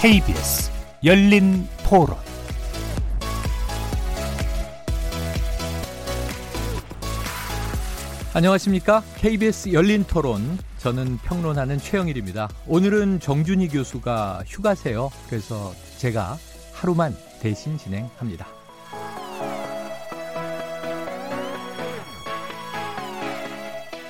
KBS 열린 토론 안녕하십니까? KBS 열린 토론 저는 평론하는 최영일입니다. 오늘은 정준희 교수가 휴가세요. 그래서 제가 하루만 대신 진행합니다.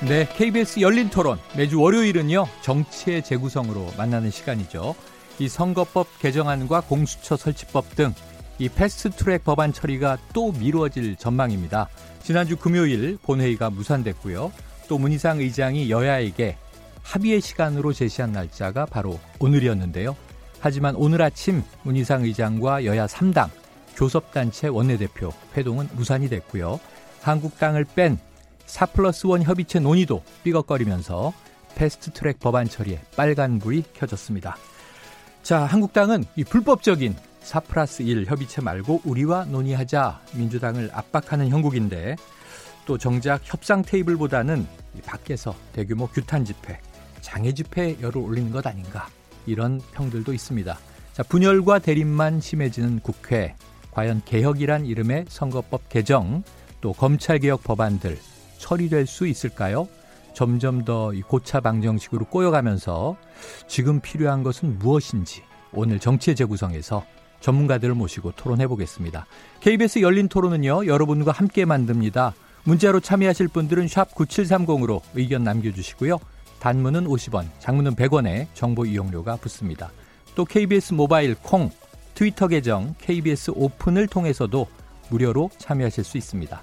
네, KBS 열린 토론 매주 월요일은요 정치의 재구성으로 만나는 시간이죠. 이 선거법 개정안과 공수처 설치법 등 이 패스트트랙 법안 처리가 또 미루어질 전망입니다. 지난주 금요일 본회의가 무산됐고요. 또 문희상 의장이 여야에게 합의의 시간으로 제시한 날짜가 바로 오늘이었는데요. 하지만 오늘 아침 문희상 의장과 여야 3당 교섭단체 원내대표 회동은 무산이 됐고요. 한국당을 뺀 4 플러스 1 협의체 논의도 삐걱거리면서 패스트트랙 법안 처리에 빨간불이 켜졌습니다. 자, 한국당은 이 불법적인 4 플러스 1 협의체 말고 우리와 논의하자 민주당을 압박하는 형국인데 또 정작 협상 테이블보다는 밖에서 대규모 규탄 집회, 장애 집회 열을 올리는 것 아닌가 이런 평들도 있습니다. 자, 분열과 대립만 심해지는 국회, 과연 개혁이란 이름의 선거법 개정, 또 검찰개혁 법안들 처리될 수 있을까요? 점점 더 고차 방정식으로 꼬여가면서 지금 필요한 것은 무엇인지 오늘 정치의 재구성에서 전문가들을 모시고 토론해 보겠습니다. KBS 열린 토론은요, 여러분과 함께 만듭니다. 문자로 참여하실 분들은 샵 9730으로 의견 남겨주시고요. 단문은 50원, 장문은 100원에 정보 이용료가 붙습니다. 또 KBS 모바일 콩, 트위터 계정 KBS 오픈을 통해서도 무료로 참여하실 수 있습니다.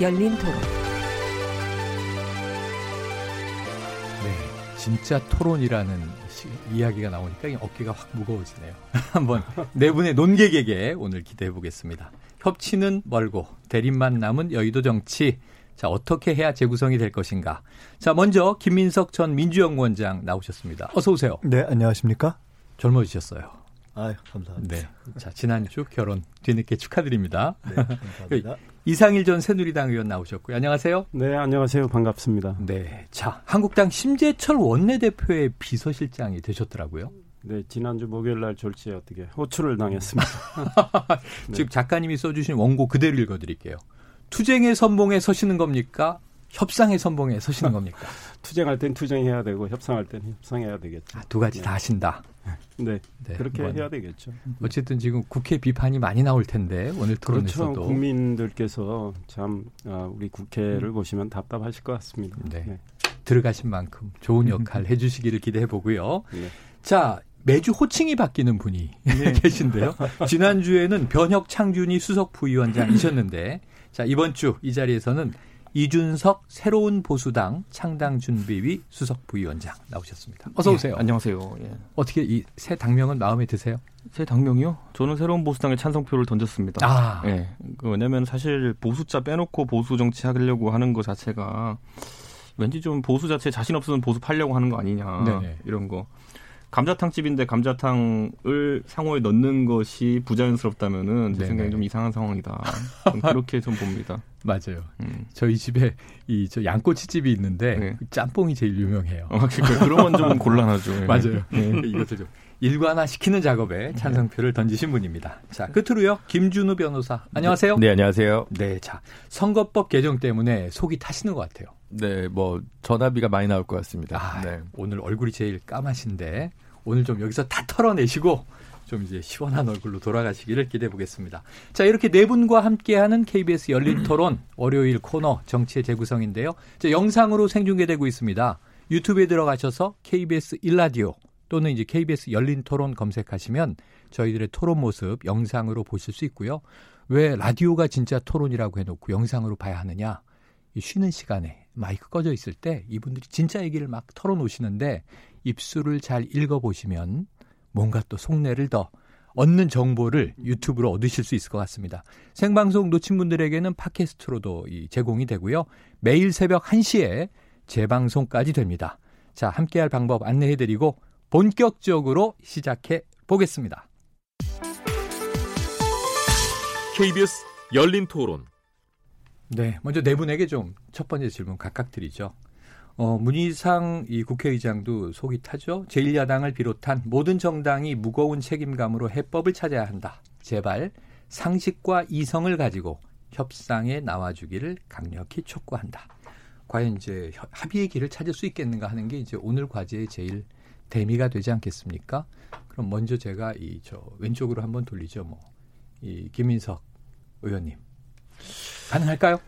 열린 토론. 네, 진짜 토론이라는 시, 이야기가 나오니까 어깨가 확 무거워지네요. 한번 네 분의 논객에게 오늘 기대해 보겠습니다. 협치는 멀고 대립만 남은 여의도 정치. 자, 어떻게 해야 재구성이 될 것인가? 자, 먼저 김민석 전 민주연구원장 나오셨습니다. 어서 오세요. 네, 안녕하십니까? 젊어지셨어요. 아, 감사합니다. 네. 자, 지난주 결혼 뒤늦게 축하드립니다. 네, 감사합니다. 이상일 전 새누리당 의원 나오셨고요. 안녕하세요. 네, 안녕하세요. 반갑습니다. 네. 자, 한국당 심재철 원내대표의 비서실장이 되셨더라고요. 네, 지난주 목요일 날 졸지에 어떻게 호출을 당했습니다. 네. 지금 작가님이 써주신 원고 그대로 읽어드릴게요. 투쟁의 선봉에 서시는 겁니까? 협상의 선봉에 서시는 겁니까? 투쟁할 땐 투쟁해야 되고 협상할 땐 협상해야 되겠죠. 아, 두 가지 네. 다 하신다. 네, 네 그렇게 뭐, 해야 되겠죠. 어쨌든 지금 국회 비판이 많이 나올 텐데 오늘 토론에서도 그렇죠. 국민들께서 참 아, 우리 국회를 음. 보시면 답답하실 것 같습니다. 네. 네. 들어가신 만큼 좋은 역할 해주시기를 기대해 보고요. 네. 자, 매주 호칭이 바뀌는 분이 네. 계신데요. 지난주에는 변혁 창준이 수석 부위원장이셨는데 자, 이번 주 이 자리에서는 이준석 새로운 보수당 창당 준비위 수석 부위원장 나오셨습니다. 어서 오세요. 예, 안녕하세요. 예. 어떻게 이 새 당명은 마음에 드세요? 새 당명이요? 저는 새로운 보수당에 찬성표를 던졌습니다. 아. 예. 그 왜냐면 사실 보수자 빼놓고 보수 정치 하려고 하는 것 자체가 왠지 좀 보수 자체 자신 없으면 보수 팔려고 하는 거 아니냐. 네네. 이런 거. 감자탕집인데 감자탕을 상호에 넣는 것이 부자연스럽다면은 제 생각에 좀 이상한 상황이다. 좀 그렇게 좀 봅니다. 맞아요. 음. 저희 집에 이 저 양꼬치집이 있는데 네. 그 짬뽕이 제일 유명해요. 어, 그러니까 그런 건 좀 곤란하죠. 맞아요. 네. 이것을 좀 일관화 시키는 작업에 찬성표를 던지신 분입니다. 자, 끝으로요. 김준우 변호사. 안녕하세요. 네, 안녕하세요. 네, 자. 선거법 개정 때문에 속이 타시는 것 같아요. 네, 뭐 전화비가 많이 나올 것 같습니다. 아, 네. 오늘 얼굴이 제일 까마신데 오늘 좀 여기서 다 털어내시고 좀 이제 시원한 얼굴로 돌아가시기를 기대해 보겠습니다. 자, 이렇게 네 분과 함께하는 KBS 열린 토론 월요일 코너 정치의 재구성인데요. 자, 영상으로 생중계되고 있습니다. 유튜브에 들어가셔서 KBS 일라디오 또는 이제 KBS 열린 토론 검색하시면 저희들의 토론 모습 영상으로 보실 수 있고요. 왜 라디오가 진짜 토론이라고 해놓고 영상으로 봐야 하느냐? 쉬는 시간에 마이크 꺼져 있을 때 이분들이 진짜 얘기를 막 털어놓으시는데 입술을 잘 읽어보시면 뭔가 또 속내를 더 얻는 정보를 유튜브로 얻으실 수 있을 것 같습니다. 생방송 놓친 분들에게는 팟캐스트로도 제공이 되고요. 매일 새벽 1시에 재방송까지 됩니다. 자, 함께할 방법 안내해드리고 본격적으로 시작해 보겠습니다. KBS 열린 토론. 네, 먼저 네 분에게 좀 첫 번째 질문 각각 드리죠. 어, 문희상 이 국회의장도 속이 타죠. 제1야당을 비롯한 모든 정당이 무거운 책임감으로 해법을 찾아야 한다. 제발 상식과 이성을 가지고 협상에 나와주기를 강력히 촉구한다. 과연 이제 합의의 길을 찾을 수 있겠는가 하는 게 이제 오늘 과제의 제일 대미가 되지 않겠습니까? 그럼 먼저 제가 이 저 왼쪽으로 한번 돌리죠. 뭐 이 김민석 의원님 가능할까요?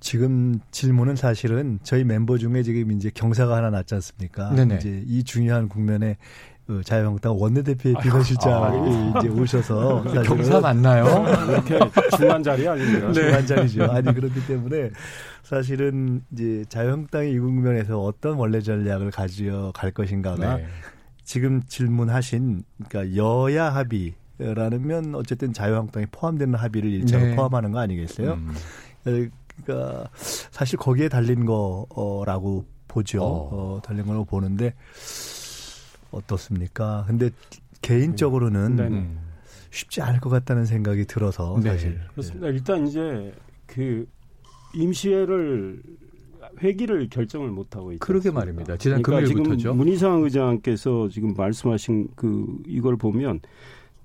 지금 질문은 사실은 저희 mem버 중에 지금 이제 경사가 하나 났지 않습니까? 네네. 이제 이 중요한 국면에 그 자유한국당 원내대표의 비서실장이 아, 이제 오셔서 경사 맞나요? 이렇게 중요한 자리 아닙니까? 네. 중요한 자리죠. 아니 그렇기 때문에 사실은 이제 자유한국당이 이 국면에서 어떤 원래 전략을 가지어 갈 것인가가 네. 지금 질문하신 그러니까 여야 합의 라면 어쨌든 자유한국당이 포함되는 합의를 일차로 네. 포함하는 거 아니겠어요? 음. 그러니까 사실 거기에 달린 거라고 보죠. 어, 어 달린 걸로 보는데 어떻습니까? 근데 개인적으로는 네. 네. 쉽지 않을 것 같다는 생각이 들어서 네. 사실 그렇습니다. 일단 이제 그 임시회를 회기를 결정을 못 하고 있죠. 그러게 말입니다. 지난 그러니까 금요일부터죠. 지금 문희상 의장께서 지금 말씀하신 그 이걸 보면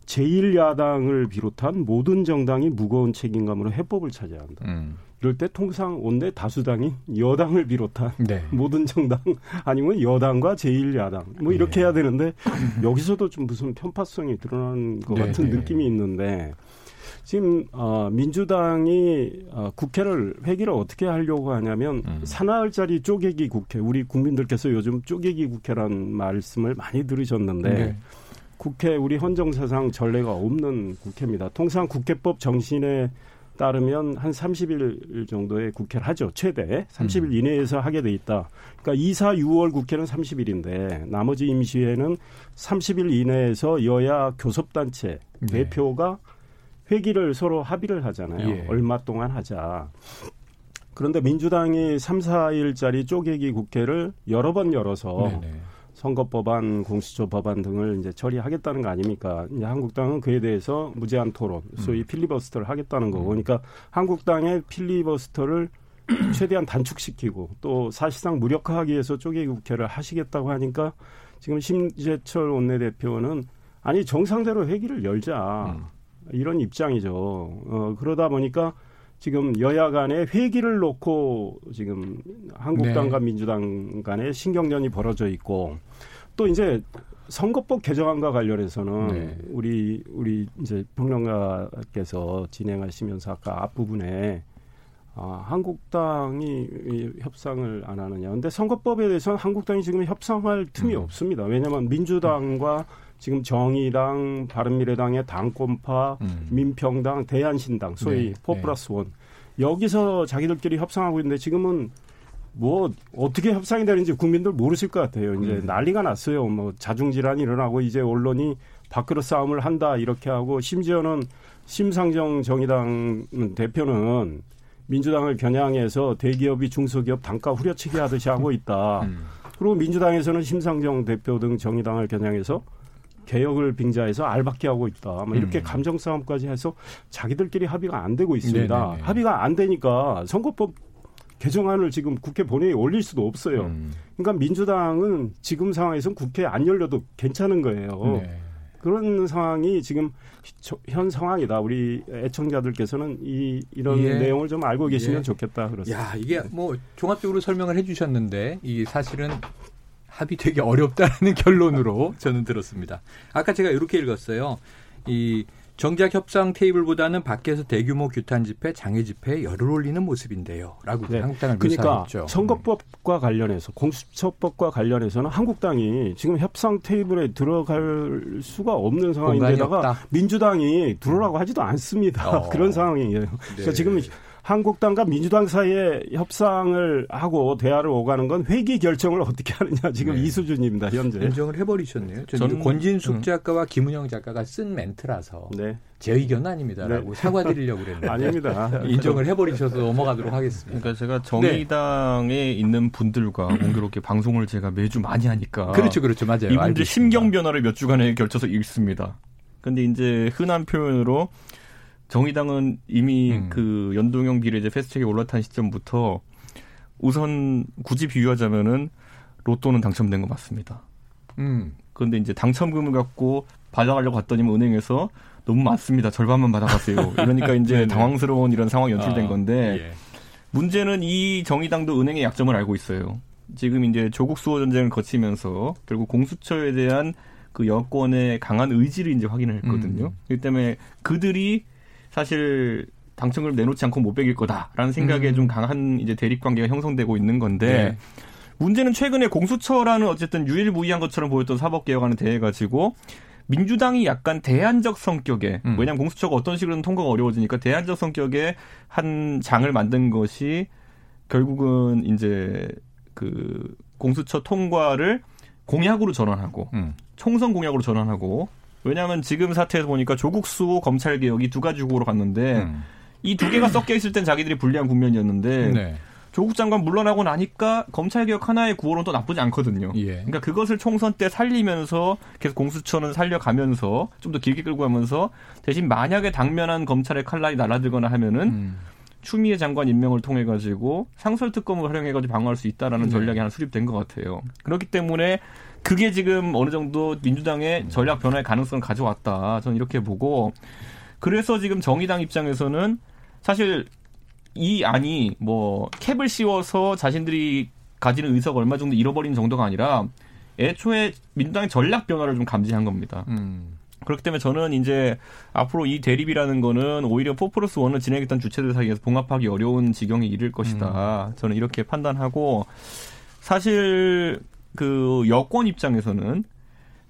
제1야당을 비롯한 모든 정당이 무거운 책임감으로 해법을 찾아야 한다. 음. 이럴 때 통상 원내 다수당이 여당을 비롯한 네. 모든 정당 아니면 여당과 제1야당 뭐 이렇게 네. 해야 되는데 여기서도 좀 무슨 편파성이 드러나는 것 네. 같은 네. 느낌이 있는데 지금 어, 민주당이 어, 국회를 회기를 어떻게 하려고 하냐면 음. 사나흘짜리 쪼개기 국회 우리 국민들께서 요즘 쪼개기 국회란 말씀을 많이 들으셨는데 네. 국회 우리 헌정사상 전례가 없는 국회입니다. 통상 국회법 정신에 따르면 한 30일 정도의 국회를 하죠. 최대 30일 음. 이내에서 하게 돼 있다. 그러니까 2, 4, 6월 국회는 30일인데 나머지 임시회는 30일 이내에서 여야 교섭단체 네. 대표가 회기를 서로 합의를 하잖아요. 예. 얼마 동안 하자. 그런데 민주당이 3, 4일짜리 쪼개기 국회를 여러 번 열어서 네네. 선거 법안, 공수처 법안 등을 이제 처리하겠다는 거 아닙니까? 이제 한국당은 그에 대해서 무제한 토론, 소위 음. 필리버스터를 하겠다는 거고. 음. 그러니까 한국당의 필리버스터를 최대한 단축시키고 또 사실상 무력화하기 위해서 쪼개기 국회를 하시겠다고 하니까 지금 심재철 원내대표는 아니 정상대로 회기를 열자 음. 이런 입장이죠. 어, 그러다 보니까 지금 여야 간에 회기를 놓고 지금 한국당과 네. 민주당 간에 신경전이 벌어져 있고 또 이제 선거법 개정안과 관련해서는 네. 우리 우리 이제 평론가께서 진행하시면서 아까 앞부분에 아, 한국당이 협상을 안 하느냐. 근데 선거법에 대해서는 한국당이 지금 협상할 틈이 음. 없습니다. 왜냐하면 민주당과 지금 정의당, 바른미래당의 당권파, 음. 민평당, 대한신당, 소위 네, 포 플러스 원 여기서 자기들끼리 협상하고 있는데 지금은 뭐 어떻게 협상이 되는지 국민들 모르실 것 같아요. 이제 음. 난리가 났어요. 뭐 자중 질환이 일어나고 이제 언론이 밥그릇 싸움을 한다 이렇게 하고 심지어는 심상정 정의당 대표는 민주당을 겨냥해서 대기업이 중소기업 단가 후려치기 하듯이 하고 있다. 음. 그리고 민주당에서는 심상정 대표 등 정의당을 겨냥해서 개혁을 빙자해서 알박기 하고 있다. 뭐 이렇게 음. 감정 싸움까지 해서 자기들끼리 합의가 안 되고 있습니다. 네네네. 합의가 안 되니까 선거법 개정안을 지금 국회 본회의에 올릴 수도 없어요. 음. 그러니까 민주당은 지금 상황에서는 국회 안 열려도 괜찮은 거예요. 네. 그런 상황이 지금 현 상황이다. 우리 애청자들께서는 이 이런 예. 내용을 좀 알고 계시면 예. 좋겠다. 그렇습니다. 야, 이게 뭐 종합적으로 설명을 해 주셨는데 이게 사실은 합의되기 어렵다는 결론으로 저는 들었습니다. 아까 제가 이렇게 읽었어요. 이 정작 협상 테이블보다는 밖에서 대규모 규탄 집회, 장애 집회에 열을 올리는 모습인데요. 라고 네. 한국당을 그러니까 묘사했죠. 선거법과 관련해서 공수처법과 관련해서는 한국당이 지금 협상 테이블에 들어갈 수가 없는 상황인데다가 민주당이 들어오라고 하지도 않습니다. 어. 그런 상황이에요. 그러니까 네. 지금 한국당과 민주당 사이에 협상을 하고 대화를 오가는 건 회기 결정을 어떻게 하느냐 지금 네. 이 수준입니다 현재. 인정을 해버리셨네요. 저는 권진숙 음. 작가와 김은영 작가가 쓴 멘트라서 네. 제 의견 아닙니다라고 네. 사과드리려고 그랬는데 아닙니다. 인정을 해버리셔서 넘어가도록 하겠습니다. 그러니까 제가 정의당에 네. 있는 분들과 공교롭게 방송을 제가 매주 많이 하니까 그렇죠, 그렇죠, 맞아요. 이분들 알겠습니다. 심경 변화를 몇 주간에 걸쳐서 읽습니다. 근데 이제 흔한 표현으로 정의당은 이미 음. 그 연동형 비례제 패스트트랙에 올라탄 시점부터 우선 굳이 비유하자면은 로또는 당첨된 거 맞습니다. 음. 그런데 이제 당첨금을 갖고 받아가려고 갔더니 은행에서 너무 많습니다. 절반만 받아가세요. 이러니까 이제 당황스러운 이런 상황이 연출된 아, 건데 예. 문제는 이 정의당도 은행의 약점을 알고 있어요. 지금 이제 조국 수호 전쟁을 거치면서 결국 공수처에 대한 그 여권의 강한 의지를 이제 확인을 했거든요. 음. 그렇기 때문에 그들이 사실 당첨금을 내놓지 않고 못 베길 거다라는 생각에 음. 좀 강한 이제 대립 관계가 형성되고 있는 건데 네. 문제는 최근에 공수처라는 어쨌든 유일무이한 것처럼 보였던 사법개혁안을 대해 가지고 민주당이 약간 대안적 성격의 음. 왜냐하면 공수처가 어떤 식으로든 통과가 어려워지니까 대안적 성격의 한 장을 만든 것이 결국은 이제 그 공수처 통과를 공약으로 전환하고 음. 총선 공약으로 전환하고 왜냐하면 지금 사태에서 보니까 조국수 검찰 개혁 이 두 가지 구호로 갔는데 음. 이두 개가 섞여 있을 땐 자기들이 불리한 국면이었는데 네. 조국 장관 물러나고 나니까 검찰 개혁 하나의 구호로는 또 나쁘지 않거든요. 예. 그러니까 그것을 총선 때 살리면서 계속 공수처는 살려가면서 좀 더 길게 끌고 가면서 대신 만약에 당면한 검찰의 칼날이 날아들거나 하면은 음. 추미애 장관 임명을 통해 가지고 상설 특검을 활용해 가지고 방어할 수 있다라는 네. 전략이 하나 수립된 것 같아요. 그렇기 때문에 그게 지금 어느 정도 민주당의 전략 변화의 가능성을 가져왔다. 저는 이렇게 보고 그래서 지금 정의당 입장에서는 사실 이 안이 뭐 캡을 씌워서 자신들이 가지는 의석 얼마 정도 잃어버린 정도가 아니라 애초에 민주당의 전략 변화를 좀 감지한 겁니다. 음. 그렇기 때문에 저는 이제 앞으로 이 대립이라는 거는 오히려 포플러스 원을 진행했던 주체들 사이에서 봉합하기 어려운 지경에 이를 것이다. 음. 저는 이렇게 판단하고 사실 그 여권 입장에서는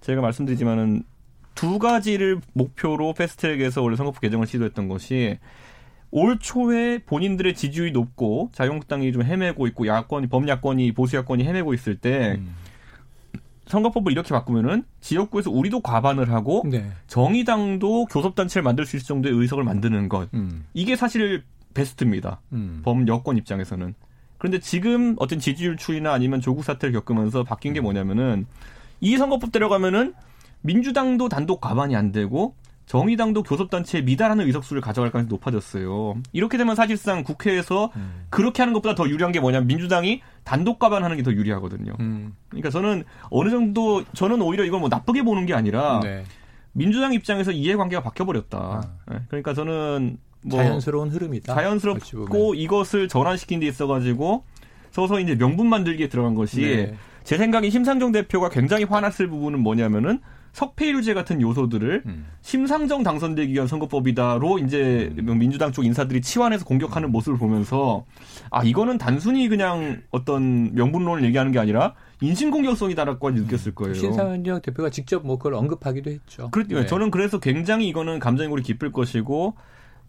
제가 말씀드리지만은 두 가지를 목표로 패스트트랙에서 원래 선거법 개정을 시도했던 것이 올 초에 본인들의 지지율이 높고 자유한국당이 좀 헤매고 있고 야권이 범야권이 보수 야권이 헤매고 있을 때 음. 선거법을 이렇게 바꾸면은 지역구에서 우리도 과반을 하고 네. 정의당도 교섭단체를 만들 수 있을 정도의 의석을 만드는 것 음. 이게 사실 베스트입니다. 음. 범 여권 입장에서는 그런데 지금 어떤 지지율 추이나 아니면 조국 사태를 겪으면서 바뀐 게 뭐냐면은 이 선거법 들어가면은 민주당도 단독 과반이 안 되고 정의당도 교섭단체에 미달하는 의석수를 가져갈 가능성이 높아졌어요. 이렇게 되면 사실상 국회에서 음. 그렇게 하는 것보다 더 유리한 게 뭐냐면 민주당이 단독 과반하는 게 더 유리하거든요. 음. 그러니까 저는 어느 정도 저는 오히려 이걸 뭐 나쁘게 보는 게 아니라 네. 민주당 입장에서 이해관계가 바뀌어버렸다. 아. 네. 그러니까 저는 뭐 자연스러운 흐름이다. 자연스럽고 이것을 전환시킨 데 있어가지고 서서 이제 명분 만들기에 들어간 것이 네. 제 생각에 심상정 대표가 굉장히 화났을 부분은 뭐냐면은 석패율제 같은 요소들을 음. 심상정 당선되기 위한 선거법이다로 이제 음. 민주당 쪽 인사들이 치환해서 공격하는 모습을 보면서 아 이거는 단순히 그냥 어떤 명분론을 얘기하는 게 아니라 인신공격성이다라고 느꼈을 거예요. 신상정 대표가 직접 뭐 그걸 언급하기도 했죠. 그렇죠. 네. 저는 그래서 굉장히 이거는 감정이골이 깊을 것이고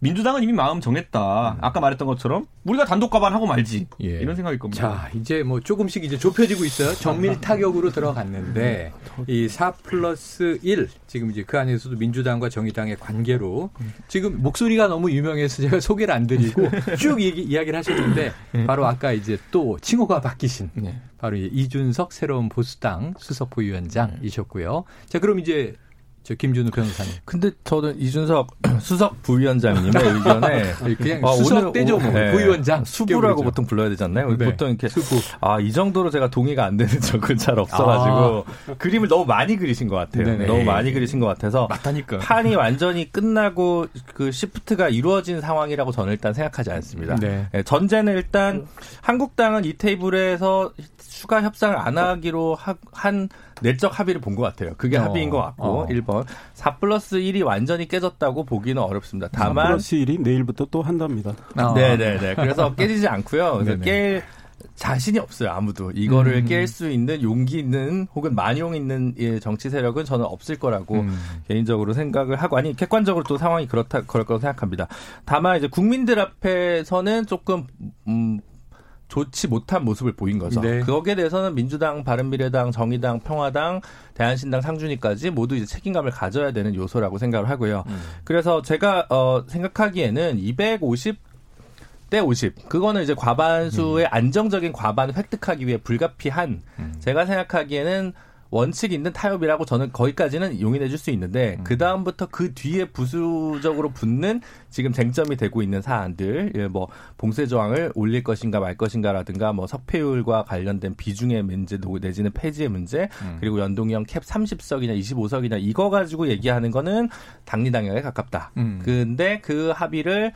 민주당은 이미 마음 정했다. 음. 아까 말했던 것처럼 우리가 단독 가반하고 말지. 예. 이런 생각일 겁니다. 자, 이제 뭐 조금씩 이제 좁혀지고 있어요. 정밀 타격으로 들어갔는데 이 4 플러스 1 지금 이제 그 안에서도 민주당과 정의당의 관계로 지금 목소리가 너무 유명해서 제가 소개를 안 드리고 쭉 얘기, 이야기를 하셨는데 네. 바로 아까 이제 또 칭호가 바뀌신 네. 바로 이준석 새로운 보수당 수석 부위원장이셨고요. 자, 그럼 이제 저 김준우 변호사님. 근데 저는 이준석 수석 부위원장님의 의견에 그냥 아, 수석 떼죠 뭐 네. 부위원장 수부라고 보통 불러야 되잖아요. 네. 보통 이렇게 아이 정도로 제가 동의가 안 되는 적은 잘 없어가지고 아. 그림을 너무 많이 그리신 것 같아요. 네네. 너무 많이 그리신 것 같아서 맞다니까. 판이 완전히 끝나고 그 시프트가 이루어진 상황이라고 저는 일단 생각하지 않습니다. 네. 네, 전제는 일단 한국당은 이 테이블에서 추가 협상을 안 하기로 한 내적 합의를 본 것 같아요. 그게 어. 합의인 것 같고 어. 1번 4 플러스 1이 완전히 깨졌다고 보기는 어렵습니다. 다만 4 플러스 1이 내일부터 또 한답니다. 어. 네네네. 그래서 깨지지 않고요. 그래서 깰 자신이 없어요 아무도 이거를 음. 깰수 있는 용기 있는 혹은 만용 있는 예, 정치 세력은 저는 없을 거라고 음. 개인적으로 생각을 하고 아니 객관적으로 또 상황이 그렇다 그럴 거라고 생각합니다. 다만 이제 국민들 앞에서는 조금 음, 좋지 못한 모습을 보인 거죠. 네. 거기에 대해서는 민주당, 바른미래당, 정의당, 평화당, 대한신당, 상준이까지 모두 이제 책임감을 가져야 되는 요소라고 생각을 하고요. 음. 그래서 제가 어 생각하기에는 250대 50. 그거는 이제 과반수의 음. 안정적인 과반을 획득하기 위해 불가피한 음. 제가 생각하기에는 원칙 있는 타협이라고 저는 거기까지는 용인해 줄 수 있는데 음. 그 다음부터 그 뒤에 부수적으로 붙는 지금 쟁점이 되고 있는 사안들 예, 뭐 봉쇄 조항을 올릴 것인가 말 것인가라든가 뭐 석패율과 관련된 비중의 문제 내지는 폐지의 문제 음. 그리고 연동형 캡 30석이냐 25석이냐 이거 가지고 얘기하는 거는 당리당략에 가깝다. 음. 근데 그 합의를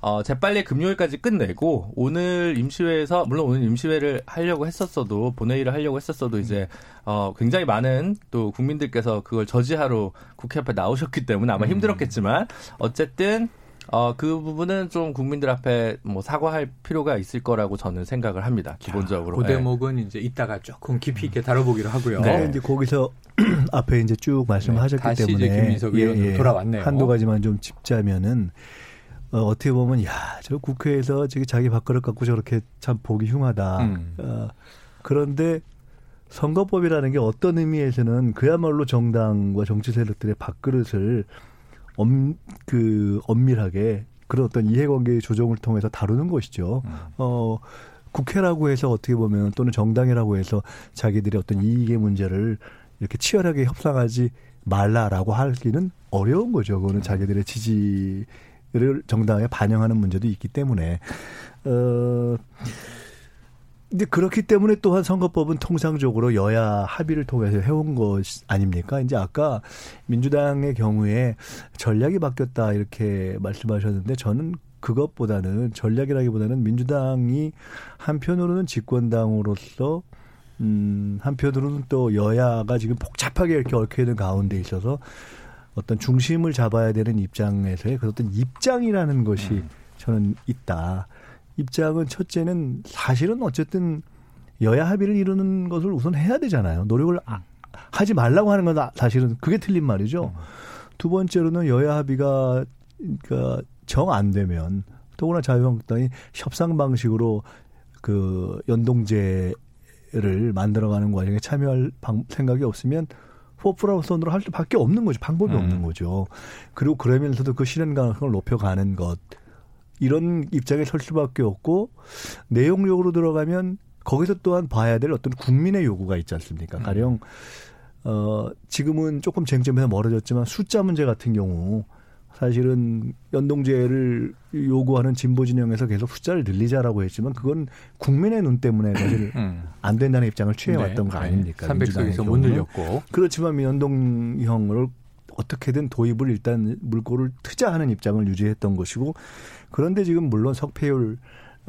어, 재빨리 금요일까지 끝내고 오늘 임시회에서 물론 오늘 임시회를 하려고 했었어도 본회의를 하려고 했었어도 이제 어, 굉장히 많은 또 국민들께서 그걸 저지하러 국회 앞에 나오셨기 때문에 아마 음. 힘들었겠지만 어쨌든 어, 그 부분은 좀 국민들 앞에 뭐 사과할 필요가 있을 거라고 저는 생각을 합니다. 기본적으로. 그 대목은 네. 이제 이따가 조금 깊이 있게 다뤄보기로 하고요. 네, 이제 거기서 앞에 이제 쭉 말씀하셨기 네, 때문에 이제 김민석 의원 예, 예. 돌아왔네요. 한두 가지만 좀 짚자면은 어, 어떻게 보면 야, 저 국회에서 저기 자기 밥그릇 갖고 저렇게 참 보기 흉하다. 음. 어, 그런데 선거법이라는 게 어떤 의미에서는 그야말로 정당과 정치 세력들의 밥그릇을 엄, 그, 엄밀하게 그런 어떤 이해관계의 조정을 통해서 다루는 것이죠. 음. 어, 국회라고 해서 어떻게 보면 또는 정당이라고 해서 자기들의 어떤 이익의 문제를 이렇게 치열하게 협상하지 말라라고 하기는 어려운 거죠. 그거는 음. 자기들의 지지 를 정당에 반영하는 문제도 있기 때문에 어 근데 그렇기 때문에 또한 선거법은 통상적으로 여야 합의를 통해서 해온 것 아닙니까? 이제 아까 민주당의 경우에 전략이 바뀌었다 이렇게 말씀하셨는데 저는 그것보다는 전략이라기보다는 민주당이 한편으로는 집권당으로서 음 한편으로는 또 여야가 지금 복잡하게 이렇게 얽혀 있는 가운데 있어서 어떤 중심을 잡아야 되는 입장에서의 그 어떤 입장이라는 것이 음. 저는 있다. 입장은 첫째는 사실은 어쨌든 여야 합의를 이루는 것을 우선 해야 되잖아요. 노력을 아, 하지 말라고 하는 건 사실은 그게 틀린 말이죠. 음. 두 번째로는 여야 합의가 그러니까 정 안 되면 더구나 자유한국당이 협상 방식으로 그 연동제를 만들어가는 과정에 참여할 방, 생각이 없으면 포프라우선으로 할 수밖에 없는 거죠. 방법이 음. 없는 거죠. 그리고 그러면서도 그 실현 가능성을 높여가는 것 이런 입장에 설 수밖에 없고 내용적으로 들어가면 거기서 또한 봐야 될 어떤 국민의 요구가 있지 않습니까? 음. 가령 어 지금은 조금 쟁점에서 멀어졌지만 숫자 문제 같은 경우 사실은 연동제를 요구하는 진보 진영에서 계속 숫자를 늘리자라고 했지만 그건 국민의 눈 때문에 사실 음. 안 된다는 입장을 취해왔던 네. 거 아닙니까? 300석에서 못 늘렸고. 그렇지만 연동형을 어떻게든 도입을 일단 물꼬를 트자하는 입장을 유지했던 것이고 그런데 지금 물론 석패율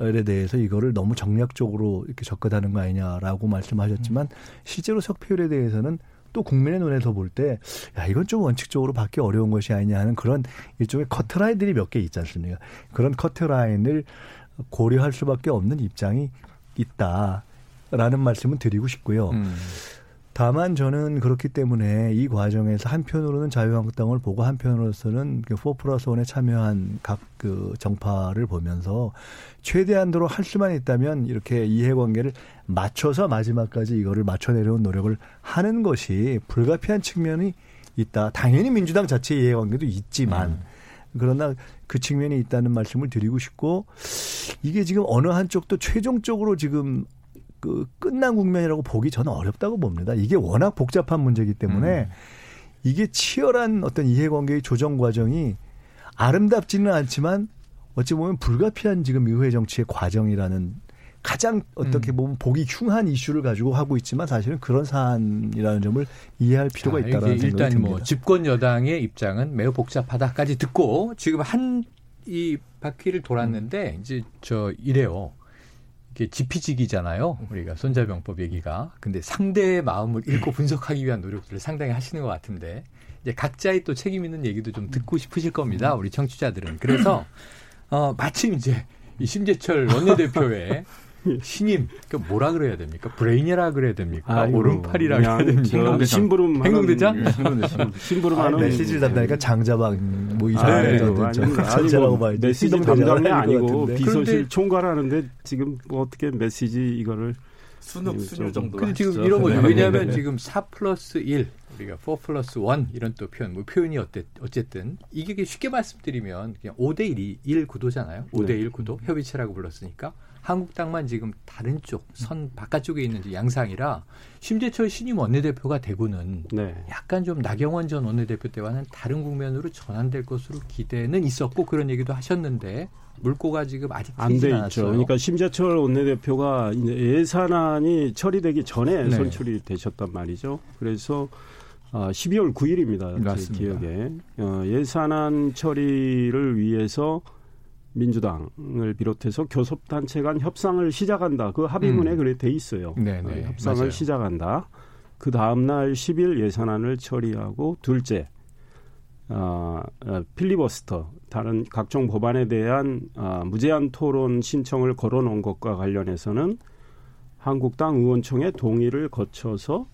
에 대해서 이거를 너무 정략적으로 이렇게 접근하는 거 아니냐라고 말씀하셨지만 실제로 석패율에 대해서는 또 국민의 눈에서 볼 때, 야, 이건 좀 원칙적으로 받기 어려운 것이 아니냐 하는 그런 일종의 커트라인들이 몇 개 있지 않습니까? 그런 커트라인을 고려할 수밖에 없는 입장이 있다라는 말씀은 드리고 싶고요. 음. 다만 저는 그렇기 때문에 이 과정에서 한편으로는 자유한국당을 보고 한편으로서는 그4 플러스 원에 참여한 각 그 정파를 보면서 최대한도로 할 수만 있다면 이렇게 이해관계를 맞춰서 마지막까지 이거를 맞춰내려온 노력을 하는 것이 불가피한 측면이 있다. 당연히 민주당 자체의 이해관계도 있지만 음. 그러나 그 측면이 있다는 말씀을 드리고 싶고 이게 지금 어느 한쪽도 최종적으로 지금 그 끝난 국면이라고 보기 저는 어렵다고 봅니다. 이게 워낙 복잡한 문제이기 때문에 음. 이게 치열한 어떤 이해관계의 조정 과정이 아름답지는 않지만 어찌 보면 불가피한 지금 의회 정치의 과정이라는 가장 어떻게 음. 보면 보기 흉한 이슈를 가지고 하고 있지만 사실은 그런 사안이라는 점을 이해할 필요가 있다는 생각이 일단 듭니다. 뭐 집권 여당의 입장은 매우 복잡하다까지 듣고 지금 한 이 바퀴를 돌았는데 음. 이제 저 이래요. 이게 지피지기잖아요. 우리가 손자병법 얘기가. 근데 상대의 마음을 읽고 분석하기 위한 노력들을 상당히 하시는 것 같은데 이제 각자의 또 책임 있는 얘기도 좀 듣고 싶으실 겁니다. 우리 청취자들은. 그래서 어 마침 이제 이 심재철 원내대표의 신임 그 뭐라 그래야 됩니까? 브레인이라 그래야 됩니까? 아이고, 오른팔이라 그래야 됩니까? 심부름 행동대장? 심부름 하는 메시지를 담당하니까 장자방 뭐 이상한 전체라고 봐야지. 메시지 담당이 아니고 비서실 총괄하는데 지금 뭐 어떻게 메시지 이거를 순우 순유 정도. 근데 지금 이런 거죠. 왜냐하면 지금 4 플러스 1 우리가 4 플러스 1 이런 또 표현, 뭐 표현이 어때, 어쨌든 이게 쉽게 말씀드리면 그냥 5대 1이 1 구도잖아요. 5대 1 구도 협의체라고 불렀으니까 한국당만 지금 다른 쪽 선 바깥쪽에 있는 양상이라 심재철 신임 원내대표가 되고는 네. 약간 좀 나경원 전 원내대표 때와는 다른 국면으로 전환될 것으로 기대는 있었고 그런 얘기도 하셨는데 물꼬가 지금 아직 안돼 있죠. 그러니까 심재철 원내대표가 예산안이 처리되기 전에 네. 선출이 되셨단 말이죠. 그래서 어, 12월 9일입니다. 맞습니다. 제 기억에 어, 예산안 처리를 위해서 민주당을 비롯해서 교섭단체 간 협상을 시작한다. 그 합의문에 음. 그래 돼 있어요. 네네, 네. 어, 협상을 맞아요. 시작한다. 그 다음날 10일 예산안을 처리하고 둘째 어, 어, 필리버스터 다른 각종 법안에 대한 어, 무제한 토론 신청을 걸어놓은 것과 관련해서는 한국당 의원총회 동의를 거쳐서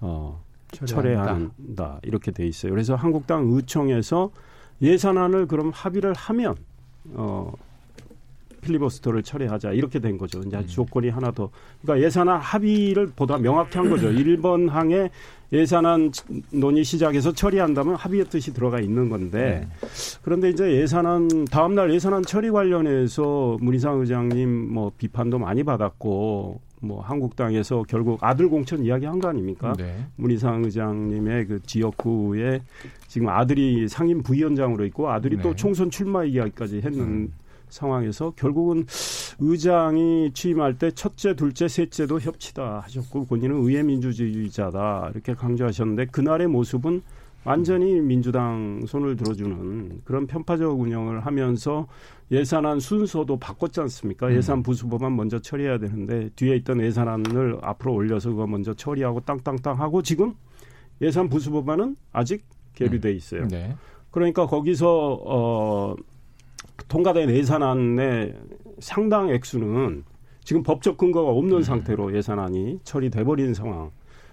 어, 철회한다 이렇게 돼 있어요. 그래서 한국당 의총에서 예산안을 그럼 합의를 하면 어, 필리버스터를 철회하자 이렇게 된 거죠. 이제 음. 조건이 하나 더. 그러니까 예산안 합의를 보다 명확히 한 거죠. 1번 항에 예산안 논의 시작해서 처리한다면 합의의 뜻이 들어가 있는 건데 네. 그런데 이제 예산안 다음 날 예산안 처리 관련해서 문희상 의장님 뭐 비판도 많이 받았고 뭐 한국당에서 결국 아들 공천 이야기한 거 아닙니까? 네. 문희상 의장님의 그 지역구에 지금 아들이 상임 부위원장으로 있고 아들이 네. 또 총선 출마 이야기까지 했는 음. 상황에서 결국은 의장이 취임할 때 첫째, 둘째, 셋째도 협치다 하셨고 본인은 의회 민주주의자다 이렇게 강조하셨는데 그날의 모습은 완전히 민주당 손을 들어주는 그런 편파적 운영을 하면서 예산안 순서도 바꿨지 않습니까? 음. 예산 부수법안 먼저 처리해야 되는데 뒤에 있던 예산안을 앞으로 올려서 그거 먼저 처리하고 땅땅땅 하고 지금 예산 부수법안은 아직 계류돼 있어요. 음. 네. 그러니까 거기서 어 통과된 예산안의 상당 액수는 지금 법적 근거가 없는 음. 상태로 예산안이 처리돼 버린 상황.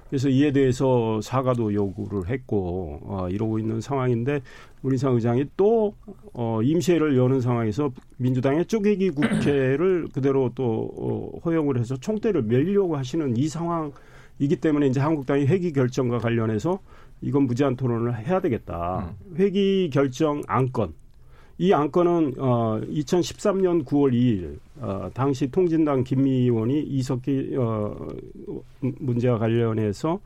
그래서 이에 대해서 사과도 요구를 했고 어, 이러고 있는 상황인데 문희상 의장이 또 어, 임시회를 여는 상황에서 민주당의 쪼개기 국회를 그대로 또 어, 허용을 해서 총대를 멸려고 하시는 이 상황이기 때문에 이제 한국당이 회기 결정과 관련해서 이건 무제한 토론을 해야 되겠다. 음. 회기 결정 안건 이 안건은 어 2013년 9월 2일 어 당시 통진당 김미 의원이 이석기 어 문제와 관련해서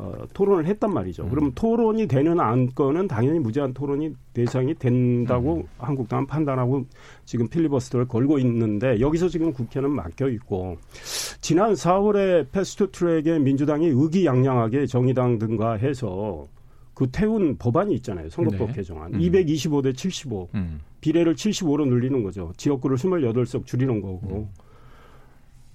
어, 토론을 했단 말이죠. 음. 그럼 토론이 되는 안건은 당연히 무제한 토론이 대상이 된다고 음. 한국당은 판단하고 지금 필리버스터를 걸고 있는데 여기서 지금 국회는 막혀 있고 지난 4월에 패스트 트랙에 민주당이 의기양양하게 정의당 등과 해서 그 태운 법안이 있잖아요. 선거법 네. 개정안. 음. 225대 75. 음. 비례를 75로 늘리는 거죠. 지역구를 28석 줄이는 거고. 음.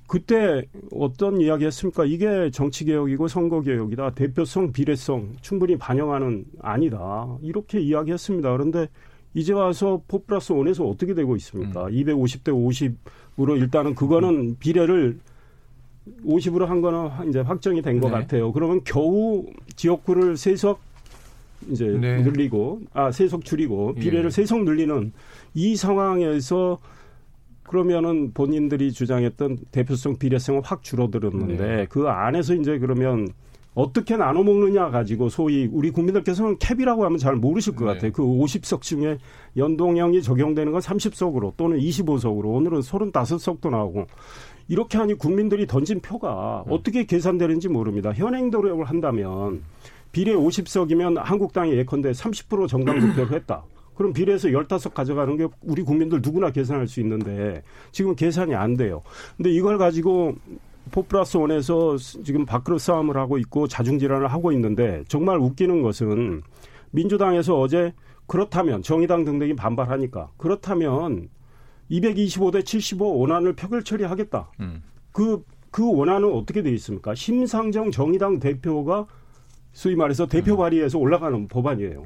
그때 어떤 이야기 했습니까? 이게 정치개혁이고 선거개혁이다. 대표성, 비례성 충분히 반영하는 아니다. 이렇게 이야기 했습니다. 그런데 이제 와서 four plus one에서 어떻게 되고 있습니까? 음. 250대 50으로 일단은 그거는 비례를 50으로 한 거는 이제 확정이 된것 네. 같아요. 그러면 겨우 지역구를 세석 이제 네. 늘리고 아 세석 줄이고 비례를 예. 세석 늘리는 이 상황에서 그러면은 본인들이 주장했던 대표성 비례성은 확 줄어들었는데 네. 그 안에서 이제 그러면 어떻게 나눠 먹느냐 가지고 소위 우리 국민들께서는 캡이라고 하면 잘 모르실 것 네. 같아요. 그 50석 중에 연동형이 적용되는 건 30석으로 또는 25석으로 오늘은 35석도 나오고 이렇게 하니 국민들이 던진 표가 음. 어떻게 계산되는지 모릅니다. 현행 도력을 한다면 비례 50석이면 한국당이 예컨대 30% 정당 득표를 했다. 그럼 비례해서 15석 가져가는 게 우리 국민들 누구나 계산할 수 있는데 지금 계산이 안 돼요. 근데 이걸 가지고 포플러스 원에서 지금 밖으로 싸움을 하고 있고 자중질환을 하고 있는데 정말 웃기는 것은 민주당에서 어제 그렇다면 정의당 등등이 반발하니까 그렇다면 225대 75 원안을 표결 처리하겠다. 음. 그, 그 원안은 어떻게 돼 있습니까? 심상정 정의당 대표가 소위 말해서 대표 음. 발의해서 올라가는 법안이에요.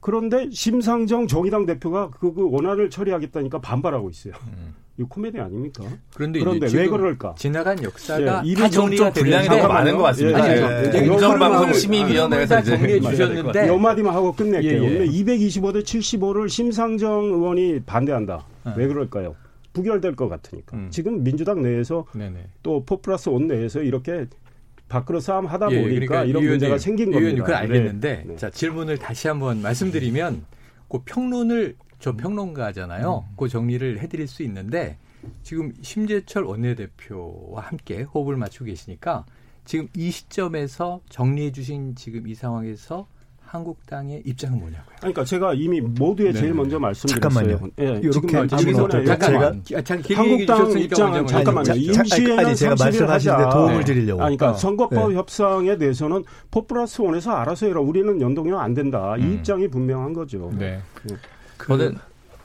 그런데 심상정 정의당 대표가 그, 그 원안을 처리하겠다니까 반발하고 있어요. 음. 이 코미디 아닙니까? 그런데, 그런데 왜 그럴까? 지나간 역사가 예, 다 정리가 분량이 너무 많은 것 같습니다. 예, 예, 공정방송 심의위원회에서 이제 정리해 주셨는데 몇 마디만 하고 끝낼게요. 예, 예. 225대 75를 심상정 의원이 반대한다. 아. 왜 그럴까요? 부결될 것 같으니까. 음. 지금 민주당 내에서. 또 포플러스 온 내에서 이렇게 밖으로 싸움 하다 예, 보니까 그러니까 이런 문제가 생긴 겁니다. 의원님 그건 알겠는데 네. 자 질문을 다시 한번 말씀드리면 그 평론을 저 평론가잖아요. 음. 그 정리를 해드릴 수 있는데 지금 심재철 원내대표와 함께 호흡을 맞추고 계시니까 지금 이 시점에서 정리해 주신 지금 이 상황에서 한국당의 입장은 뭐냐고요? 그러니까 제가 이미 모두에 네. 제일 먼저 말씀드렸어요. 잠깐만요. 예, 이렇게 질문을 잠깐만. 한국당 입장은 잠깐만요. 임시에는 제가 말씀하시는데 도움을 네. 드리려고. 아니, 그러니까 어. 선거법 네. 협상에 대해서는 포플러스 원에서 알아서 해라. 우리는 연동형 안 된다. 이 음. 입장이 분명한 거죠. 네. 네. 저는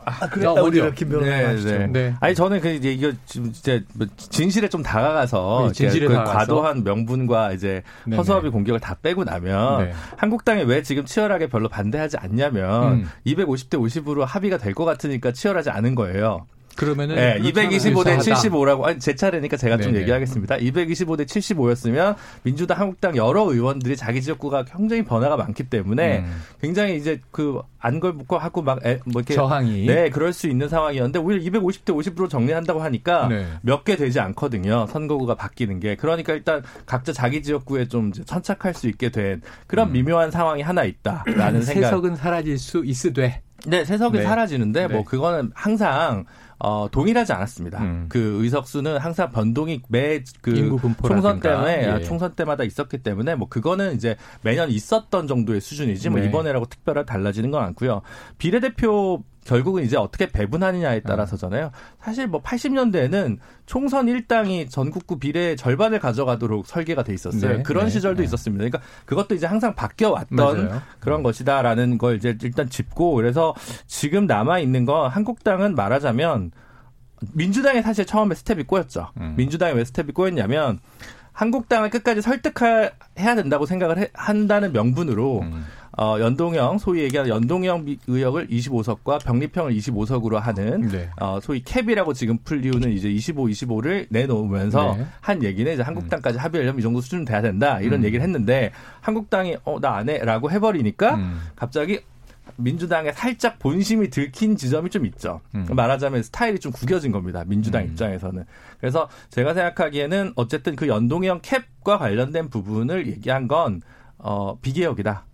아, 그랬다 우리가 김 변호사 네, 네. 네. 아니 저는 그 이제 이거 지금 이제 뭐 진실에 좀 다가가서 네, 진실에 그 과도한 명분과 이제 네, 허수아비 네. 공격을 다 빼고 나면 네. 한국당이 왜 지금 치열하게 별로 반대하지 않냐면 음. 250대 50으로 합의가 될 것 같으니까 치열하지 않은 거예요. 그러면은 네, 225대 75라고 아니 제 차례니까 제가 네네. 좀 얘기하겠습니다. 225대 75였으면 민주당 한국당 여러 의원들이 자기 지역구가 굉장히 변화가 많기 때문에 음. 굉장히 이제 그 안걸붙고 하고 막뭐 이렇게 저항이 네 그럴 수 있는 상황이었는데 오히려 250대 50으로 정리한다고 하니까 네. 몇개 되지 않거든요. 선거구가 바뀌는 게 그러니까 일단 각자 자기 지역구에 좀 천착할 수 있게 된 그런 음. 미묘한 상황이 하나 있다라는 생각. 세석은 사라질 수 있으되. 네, 세석이 네. 사라지는데 뭐 네. 뭐 그거는 항상 어, 동일하지 않았습니다. 음. 그 의석수는 항상 변동이 매그 총선 때문에 예. 총선 때마다 있었기 때문에 뭐 그거는 이제 매년 있었던 정도의 수준이지 뭐 네. 이번에라고 특별하게 달라지는 건 않고요. 비례대표 결국은 이제 어떻게 배분하느냐에 따라서잖아요. 사실 뭐 80년대에는 총선 일당이 전국구 비례 절반을 가져가도록 설계가 돼 있었어요. 네, 그런 네, 시절도 네. 있었습니다. 그러니까 그것도 이제 항상 바뀌어 왔던. 그런 것이다라는 걸 이제 일단 짚고 그래서 지금 남아 있는 건 한국당은 말하자면 민주당이 사실 처음에 스텝이 꼬였죠. 음. 민주당이 왜 스텝이 꼬였냐면 한국당을 끝까지 설득해야 된다고 생각을 해, 한다는 명분으로 음. 어, 연동형 소위 얘기하는 연동형 의석을 25석과 병립형을 25석으로 하는 네. 어, 소위 cap이라고 지금 불리우는 이제 25, 25를 내놓으면서 네. 한 얘기는 이제 한국당까지 합의하려면 이 정도 수준 돼야 된다 이런 음. 얘기를 했는데 한국당이 어 나 안 해라고 해버리니까 음. 갑자기 민주당에 살짝 본심이 들킨 지점이 좀 있죠. 음. 말하자면 스타일이 좀 구겨진 겁니다. 민주당 음. 입장에서는. 그래서 제가 생각하기에는 어쨌든 그 연동형 캡과 관련된 부분을 얘기한 건 어, 비개혁이다.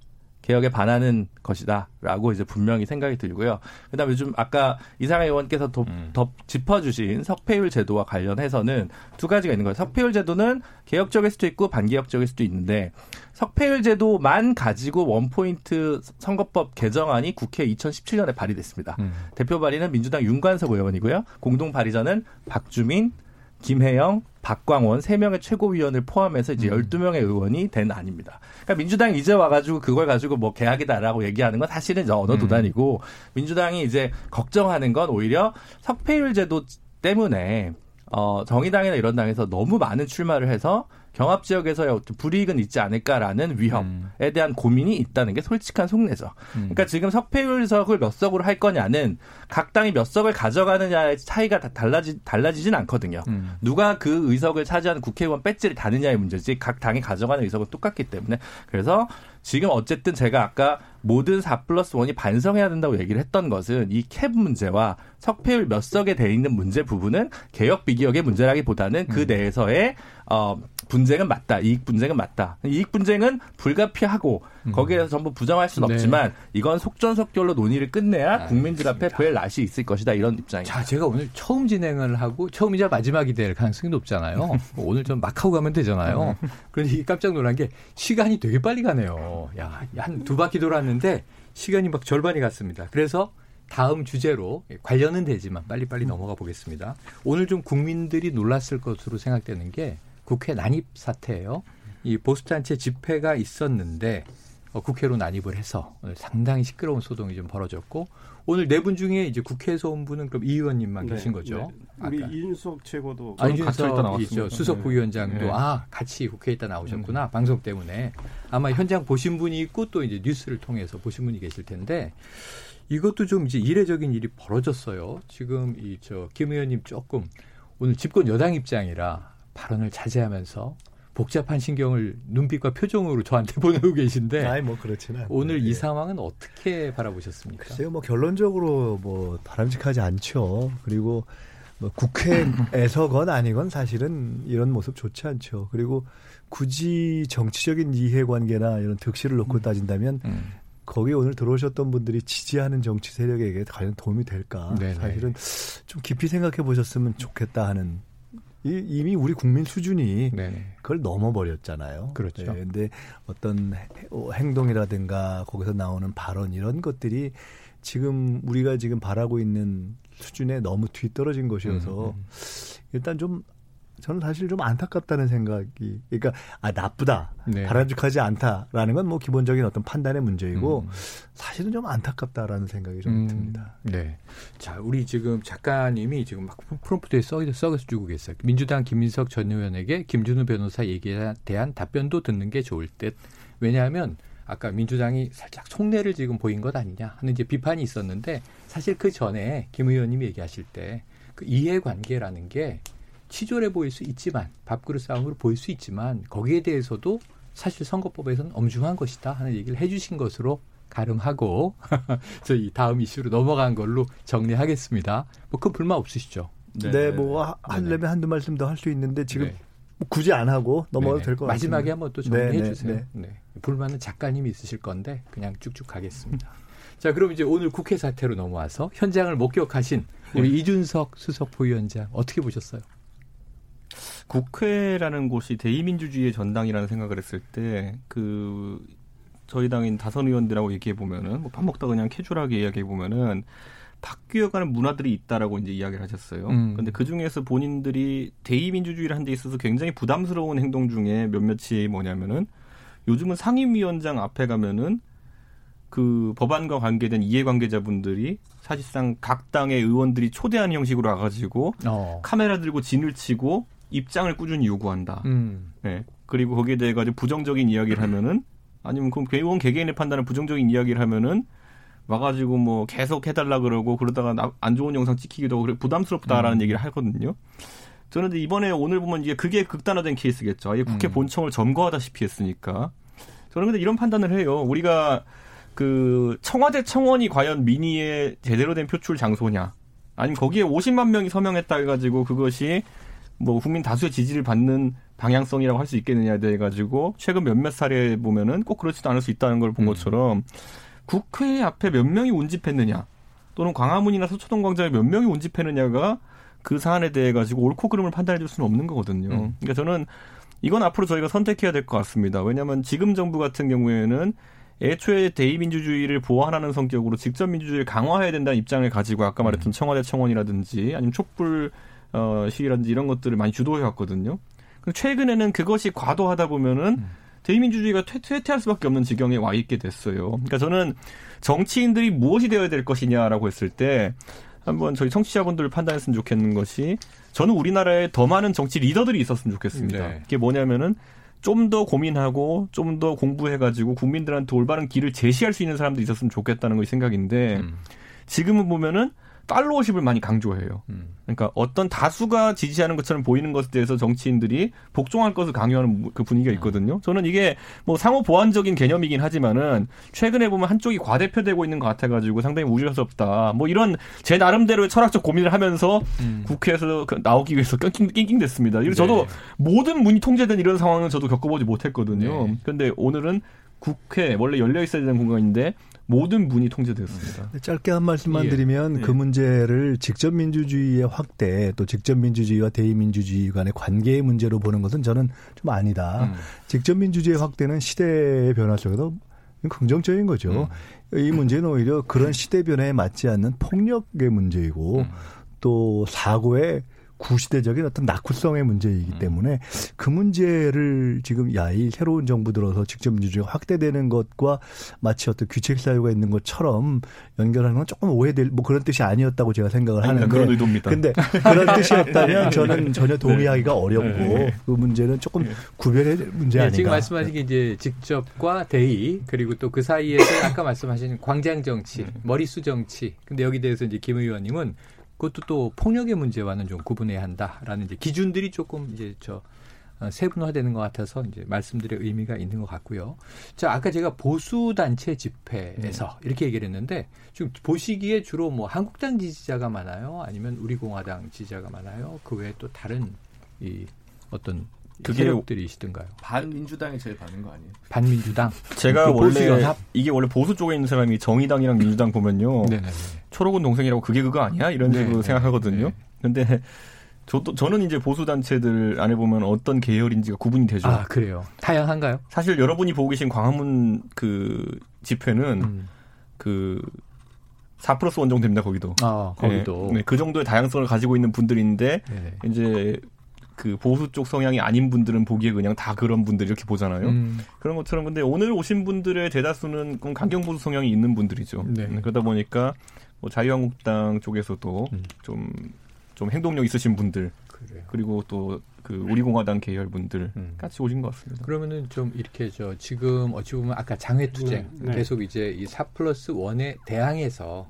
개혁에 반하는 것이다라고 이제 분명히 생각이 들고요. 그다음에 요즘 아까 이상해 의원께서 더, 음. 더 짚어주신 석패율 제도와 관련해서는 두 가지가 있는 거예요. 석패율 제도는 개혁적일 수도 있고 반개혁적일 수도 있는데 석패율 제도만 가지고 원포인트 선거법 개정안이 국회 2017년에 발의됐습니다. 음. 대표 발의는 민주당 윤관석 의원이고요. 공동 발의자는 박주민, 김혜영, 박광원 3명의 최고위원을 포함해서 이제 12명의 음. 의원이 된 안입니다. 그러니까 민주당이 이제 와가지고 그걸 가지고 뭐 계약이다라고 얘기하는 건 사실은 언어 도단이고 음. 민주당이 이제 걱정하는 건 오히려 석패율 제도 때문에 어, 정의당이나 이런 당에서 너무 많은 출마를 해서 경합 지역에서의 불이익은 있지 않을까라는 위험에 음. 대한 고민이 있다는 게 솔직한 속내죠. 음. 그러니까 지금 석패율석을 몇 석으로 할 거냐는 각 당이 몇 석을 가져가느냐의 차이가 다 달라지 달라지진 않거든요. 음. 누가 그 의석을 차지하는 국회의원 배지를 다느냐의 문제지 각 당이 가져가는 의석은 똑같기 때문에 그래서 지금 어쨌든 제가 아까 모든 4 플러스 1이 반성해야 된다고 얘기를 했던 것은 이 캡 문제와 석패율 몇 석에 돼 있는 문제 부분은 개혁 비개혁의 문제라기보다는 그 음. 내에서의 어 분쟁은 맞다. 이익 분쟁은 맞다. 이익 분쟁은 불가피하고 음. 거기에서 전부 부정할 수는 네. 없지만 이건 속전속결로 논의를 끝내야 국민들 앞에 별 낯이 있을 것이다. 이런 입장입니다. 자, 제가 오늘 처음 진행을 하고 처음이자 마지막이 될 가능성이 높잖아요. 뭐 오늘 좀 막 하고 가면 되잖아요. 그런데 깜짝 놀란 게 시간이 되게 빨리 가네요. 야, 한 두 바퀴 돌았는데 시간이 막 절반이 갔습니다. 그래서 다음 주제로 관련은 되지만 빨리빨리 넘어가 보겠습니다. 오늘 좀 국민들이 놀랐을 것으로 생각되는 게 국회 난입 사태예요. 이 보수단체 집회가 있었는데 어, 국회로 난입을 해서 오늘 상당히 시끄러운 소동이 좀 벌어졌고 오늘 네 분 중에 이제 국회에서 온 분은 그럼 이 의원님만 네, 계신 거죠? 네. 우리 이준석 최고도 아, 이준석 있죠. 수석 네. 부위원장도 네. 아 같이 국회에 있다 나오셨구나 음. 방송 때문에 아마 현장 보신 분이 있고 또 이제 뉴스를 통해서 보신 분이 계실 텐데 이것도 좀 이제 이례적인 일이 벌어졌어요. 지금 이 저 김 의원님 조금 오늘 집권 여당 입장이라 발언을 자제하면서 복잡한 신경을 눈빛과 표정으로 저한테 보내고 계신데. 아이 뭐 그렇지는. 오늘 이 예. 상황은 어떻게 바라보셨습니까? 글쎄요, 뭐 결론적으로 뭐 바람직하지 않죠. 그리고 뭐 국회에서건 아니건 사실은 이런 모습 좋지 않죠. 그리고 굳이 정치적인 이해관계나 이런 득실을 놓고 음. 따진다면 음. 거기에 오늘 들어오셨던 분들이 지지하는 정치 세력에게 과연 도움이 될까? 네네. 사실은 좀 깊이 생각해 보셨으면 좋겠다 하는 이미 우리 국민 수준이 네네. 그걸 넘어버렸잖아요. 그렇죠. 네, 근데 어떤 어, 행동이라든가 거기서 나오는 발언 이런 것들이 지금 우리가 지금 바라고 있는 수준에 너무 뒤떨어진 것이어서 음, 음. 일단 좀 저는 사실 좀 안타깝다는 생각이 그러니까 아 나쁘다 네. 바람직하지 않다라는 건 뭐 기본적인 어떤 판단의 문제이고 음. 사실은 좀 안타깝다라는 생각이 좀 음. 듭니다. 네. 자 우리 지금 작가님이 지금 막 프롬프트에 써, 써서 주고 계세요. 민주당 김민석 전 의원에게 김준우 변호사 얘기에 대한 답변도 듣는 게 좋을 듯. 왜냐하면 아까 민주당이 살짝 속내를 지금 보인 것 아니냐 하는 이제 비판이 있었는데 사실 그 전에 김 의원님이 얘기하실 때 그 이해관계라는 게 치졸해 보일 수 있지만 밥그릇 싸움으로 보일 수 있지만 거기에 대해서도 사실 선거법에서는 엄중한 것이다 하는 얘기를 해주신 것으로 가름하고 저희 다음 이슈로 넘어간 걸로 정리하겠습니다. 뭐그 불만 없으시죠? 네, 네 뭐 하려면 한두 말씀 더 할 수 있는데 지금 네. 굳이 안 하고 넘어가도 될 것 같습니다. 마지막에 한번 또 정리해 네, 네 주세요. 네. 네. 불만은 작가님이 있으실 건데 그냥 쭉쭉 가겠습니다. 자, 그럼 이제 오늘 국회 사태로 넘어와서 현장을 목격하신 우리 네. 이준석 수석 부위원장 어떻게 보셨어요? 국회라는 곳이 대의민주주의의 전당이라는 생각을 했을 때 그 저희 당인 다선 의원들하고 얘기해 보면은 뭐 밥 먹다 그냥 캐주얼하게 이야기해 보면은 바뀌어가는 문화들이 있다라고 이제 이야기를 하셨어요. 음. 근데 그 중에서 본인들이 대의민주주의를 한 데 있어서 굉장히 부담스러운 행동 중에 몇몇이 뭐냐면은 요즘은 상임위원장 앞에 가면은 그 법안과 관계된 이해관계자분들이 사실상 각 당의 의원들이 초대하는 형식으로 와가지고 어. 카메라 들고 진을 치고 입장을 꾸준히 요구한다. 음. 네. 그리고 거기에 대해 가지고 부정적인 이야기를 하면은 아니면 그럼 의원 개개인의 판단을 부정적인 이야기를 하면은 와가지고 뭐 계속 해달라 그러고 그러다가 나, 안 좋은 영상 찍히기도 하고 그래 부담스럽다라는 음. 얘기를 하거든요. 저는 이번에 오늘 보면 이제 그게 극단화된 케이스겠죠. 아예 국회 음. 본청을 점거하다시피 했으니까. 저는 근데 이런 판단을 해요. 우리가 그 청와대 청원이 과연 민의의 제대로 된 표출 장소냐. 아니면 거기에 50만 명이 서명했다 해가지고 그것이 뭐 국민 다수의 지지를 받는 방향성이라고 할 수 있겠느냐에 대해 가지고 최근 몇몇 사례 보면은 꼭 그렇지도 않을 수 있다는 걸본 음. 것처럼 음. 국회 앞에 몇 명이 운집했느냐 또는 광화문이나 서초동 광장에 몇 명이 운집했느냐가 그 사안에 대해 가지고 옳고 그름을 판단해 줄 수는 없는 거거든요. 음. 그러니까 저는 이건 앞으로 저희가 선택해야 될 것 같습니다. 왜냐하면 지금 정부 같은 경우에는 애초에 대의민주주의를 보완하는 성격으로 직접 민주주의를 강화해야 된다는 입장을 가지고 아까 말했던 음. 청와대 청원이라든지 아니면 촛불 어, 시위라든지 이런 것들을 많이 주도해 왔거든요. 최근에는 그것이 과도하다 보면은 음. 대의민주주의가 퇴퇴할 수밖에 없는 지경에 와 있게 됐어요. 그러니까 저는 정치인들이 무엇이 되어야 될 것이냐라고 했을 때 한번 저희 청취자분들 판단했으면 좋겠는 것이 저는 우리나라에 더 많은 정치 리더들이 있었으면 좋겠습니다. 네. 그게 뭐냐면은 좀 더 고민하고 좀 더 공부해가지고 국민들한테 올바른 길을 제시할 수 있는 사람도 있었으면 좋겠다는 것이 생각인데 음. 지금은 보면은 팔로워십을 많이 강조해요. 음. 그러니까 어떤 다수가 지지하는 것처럼 보이는 것에 대해서 정치인들이 복종할 것을 강요하는 그 분위기가 음. 있거든요. 저는 이게 뭐 상호 보완적인 개념이긴 하지만은 최근에 보면 한쪽이 과대표되고 있는 것 같아가지고 상당히 우려스럽다. 뭐 이런 제 나름대로의 철학적 고민을 하면서 음. 국회에서 그 나오기 위해서 낑낑, 낑낑 됐습니다. 그리고 저도 네. 모든 문이 통제된 이런 상황은 저도 겪어보지 못했거든요. 네. 근데 오늘은 국회 원래 열려 있어야 되는 공간인데 모든 문이 통제되었습니다. 네, 짧게 한 말씀만 예. 드리면 예. 그 문제를 직접 민주주의의 확대 또 직접 민주주의와 대의민주주의 간의 관계의 문제로 보는 것은 저는 좀 아니다. 음. 직접 민주주의 확대는 시대의 변화 속에서 긍정적인 거죠. 음. 이 문제는 오히려 그런 시대 변화에 맞지 않는 폭력의 문제이고 음. 또 사고의 구시대적인 어떤 낙후성의 문제이기 음. 때문에 그 문제를 지금 야이 새로운 정부 들어서 직접 민주주의가 확대되는 것과 마치 어떤 규칙 사유가 있는 것처럼 연결하는 건 조금 오해될 뭐 그런 뜻이 아니었다고 제가 생각을 하는데 그런 의도입니다. 근데 그런 뜻이었다면 저는 전혀 동의하기가 네. 어렵고 네. 그 문제는 조금 네. 구별해야 될 문제 네, 아닌가. 지금 말씀하신 게 이제 직접과 대의 그리고 또 그 사이에서 아까 말씀하신 광장 정치, 머리수 정치. 근데 여기 대해서 이제 김 의원님은 그것도 또 폭력의 문제와는 좀 구분해야 한다라는 이제 기준들이 조금 이제 저 어, 세분화되는 것 같아서 이제 말씀드릴 의미가 있는 것 같고요. 자, 아까 제가 보수 단체 집회에서 네. 이렇게 얘기를 했는데 지금 보시기에 주로 뭐 한국당 지지자가 많아요, 아니면 우리공화당 지지자가 많아요. 그 외에 또 다른 이 어떤 그게 세력들이시던가요? 반민주당이 제일 많은 거 아니에요? 반민주당. 제가 그 원래 연합? 이게 원래 보수 쪽에 있는 사람이 정의당이랑 민주당 보면요. 네네. 초록은 동생이라고 그게 그거 아니야? 이런 네, 식으로 네네. 생각하거든요. 네. 근데 저도 저는 이제 보수 단체들 안에 보면 어떤 계열인지가 구분이 되죠. 아 그래요. 다양한가요? 사실 여러분이 보고 계신 광화문 그 집회는 음. 그4 플러스 원 정도 됩니다, 거기도. 아, 거기도. 네, 네, 그 정도의 다양성을 가지고 있는 분들인데, 네네. 이제 그 보수 쪽 성향이 아닌 분들은 보기에 그냥 다 그런 분들 이렇게 보잖아요. 음. 그런 것처럼 근데 오늘 오신 분들의 대다수는 강경 보수 성향이 있는 분들이죠. 네. 음, 그러다 보니까 뭐 자유한국당 쪽에서도 음. 좀, 좀 행동력 있으신 분들 그래요. 그리고 또 그 우리공화당 계열 분들 음. 같이 오신 것 같습니다. 그러면은 좀 이렇게 저 지금 어찌 보면 아까 장외 투쟁 네. 네. 계속 이제 이4 플러스 1에 대항해서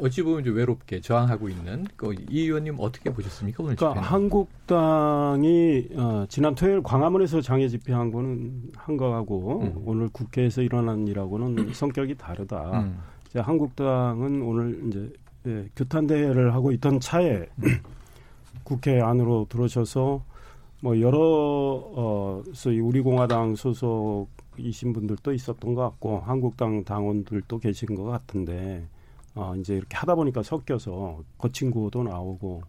어찌 보면 좀 외롭게 저항하고 있는 그 이 의원님 어떻게 보셨습니까 오늘 그러니까 집회는? 한국당이 어, 지난 토요일 광화문에서 장애 집회한 거는 한 거하고 음. 오늘 국회에서 일어난 일하고는 음. 성격이 다르다. 음. 이제 한국당은 오늘 이제 예, 규탄 대회를 하고 있던 차에 국회 안으로 들어오셔서 뭐 여러 어 소위 우리 공화당 소속이신 분들도 있었던 것 같고 한국당 당원들도 계신 것 같은데 어, 이제 이렇게 하다 보니까 섞여서 거친 구호도 나오고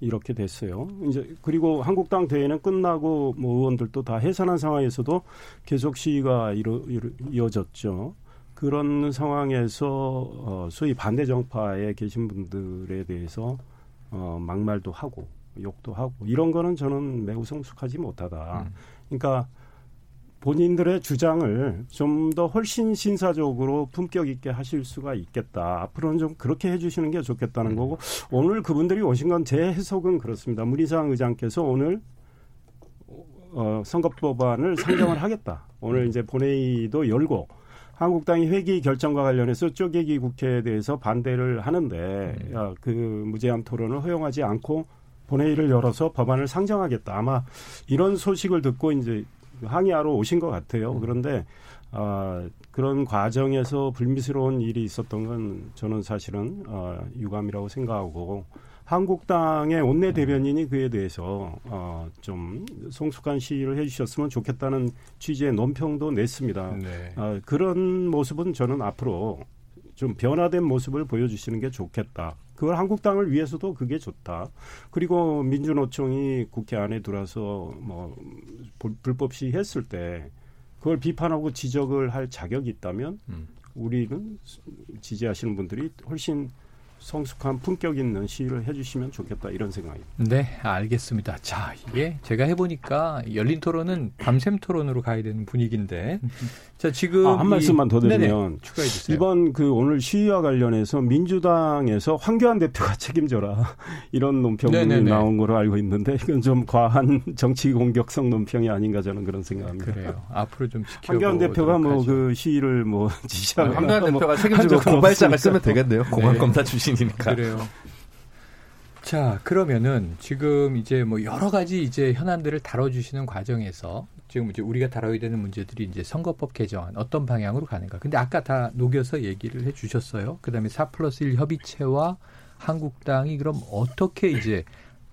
이렇게 됐어요. 이제 그리고 한국당 대회는 끝나고 뭐 의원들도 다 해산한 상황에서도 계속 시위가 이루, 이루, 이어졌죠. 그런 상황에서 어, 소위 반대 정파에 계신 분들에 대해서 어, 막말도 하고 욕도 하고 이런 거는 저는 매우 성숙하지 못하다. 음. 그러니까 본인들의 주장을 좀 더 훨씬 신사적으로 품격 있게 하실 수가 있겠다. 앞으로는 좀 그렇게 해주시는 게 좋겠다는 거고 오늘 그분들이 오신 건 제 해석은 그렇습니다. 문희상 의장께서 오늘 어, 선거법안을 상정을 하겠다. 오늘 이제 본회의도 열고 한국당이 회기 결정과 관련해서 쪼개기 국회에 대해서 반대를 하는데 야, 그 무제한 토론을 허용하지 않고 본회의를 열어서 법안을 상정하겠다. 아마 이런 소식을 듣고 이제 항의하러 오신 것 같아요. 음. 그런데 어, 그런 과정에서 불미스러운 일이 있었던 건 저는 사실은 어, 유감이라고 생각하고 한국당의 원내 대변인이 그에 대해서 어, 좀 성숙한 시위를 해주셨으면 좋겠다는 취지의 논평도 냈습니다. 네. 어, 그런 모습은 저는 앞으로 좀 변화된 모습을 보여주시는 게 좋겠다. 그걸 한국당을 위해서도 그게 좋다. 그리고 민주노총이 국회 안에 들어와서 뭐 불법 시했을 때 그걸 비판하고 지적을 할 자격이 있다면 음. 우리는 지지하시는 분들이 훨씬 성숙한 품격 있는 시위를 해주시면 좋겠다 이런 생각입니다. 네, 알겠습니다. 자, 이게 제가 해보니까 열린 토론은 밤샘 토론으로 가야 되는 분위기인데, 자 지금 아, 한 말씀만 더 드리면 추가해 주세요. 이번 그 오늘 시위와 관련해서 민주당에서 황교안 대표가 책임져라 이런 논평이 네네네. 나온 걸로 알고 있는데 이건 좀 과한 정치 공격성 논평이 아닌가 저는 그런 생각합니다. 그래요. 앞으로 좀 지켜. 황교안 대표가 뭐 그 시위를 뭐 지시하고 황교안 대표가 책임지고 고발장을 쓰면 되겠네요. 공안 검사 출신. 출신이니까. 그래요. 자, 그러면은 지금 이제 뭐 여러 가지 이제 현안들을 다뤄주시는 과정에서 지금 이제 우리가 다뤄야 되는 문제들이 이제 선거법 개정안 어떤 방향으로 가는가. 근데 아까 다 녹여서 얘기를 해 주셨어요. 그 다음에 4 플러스 1 협의체와 한국당이 그럼 어떻게 이제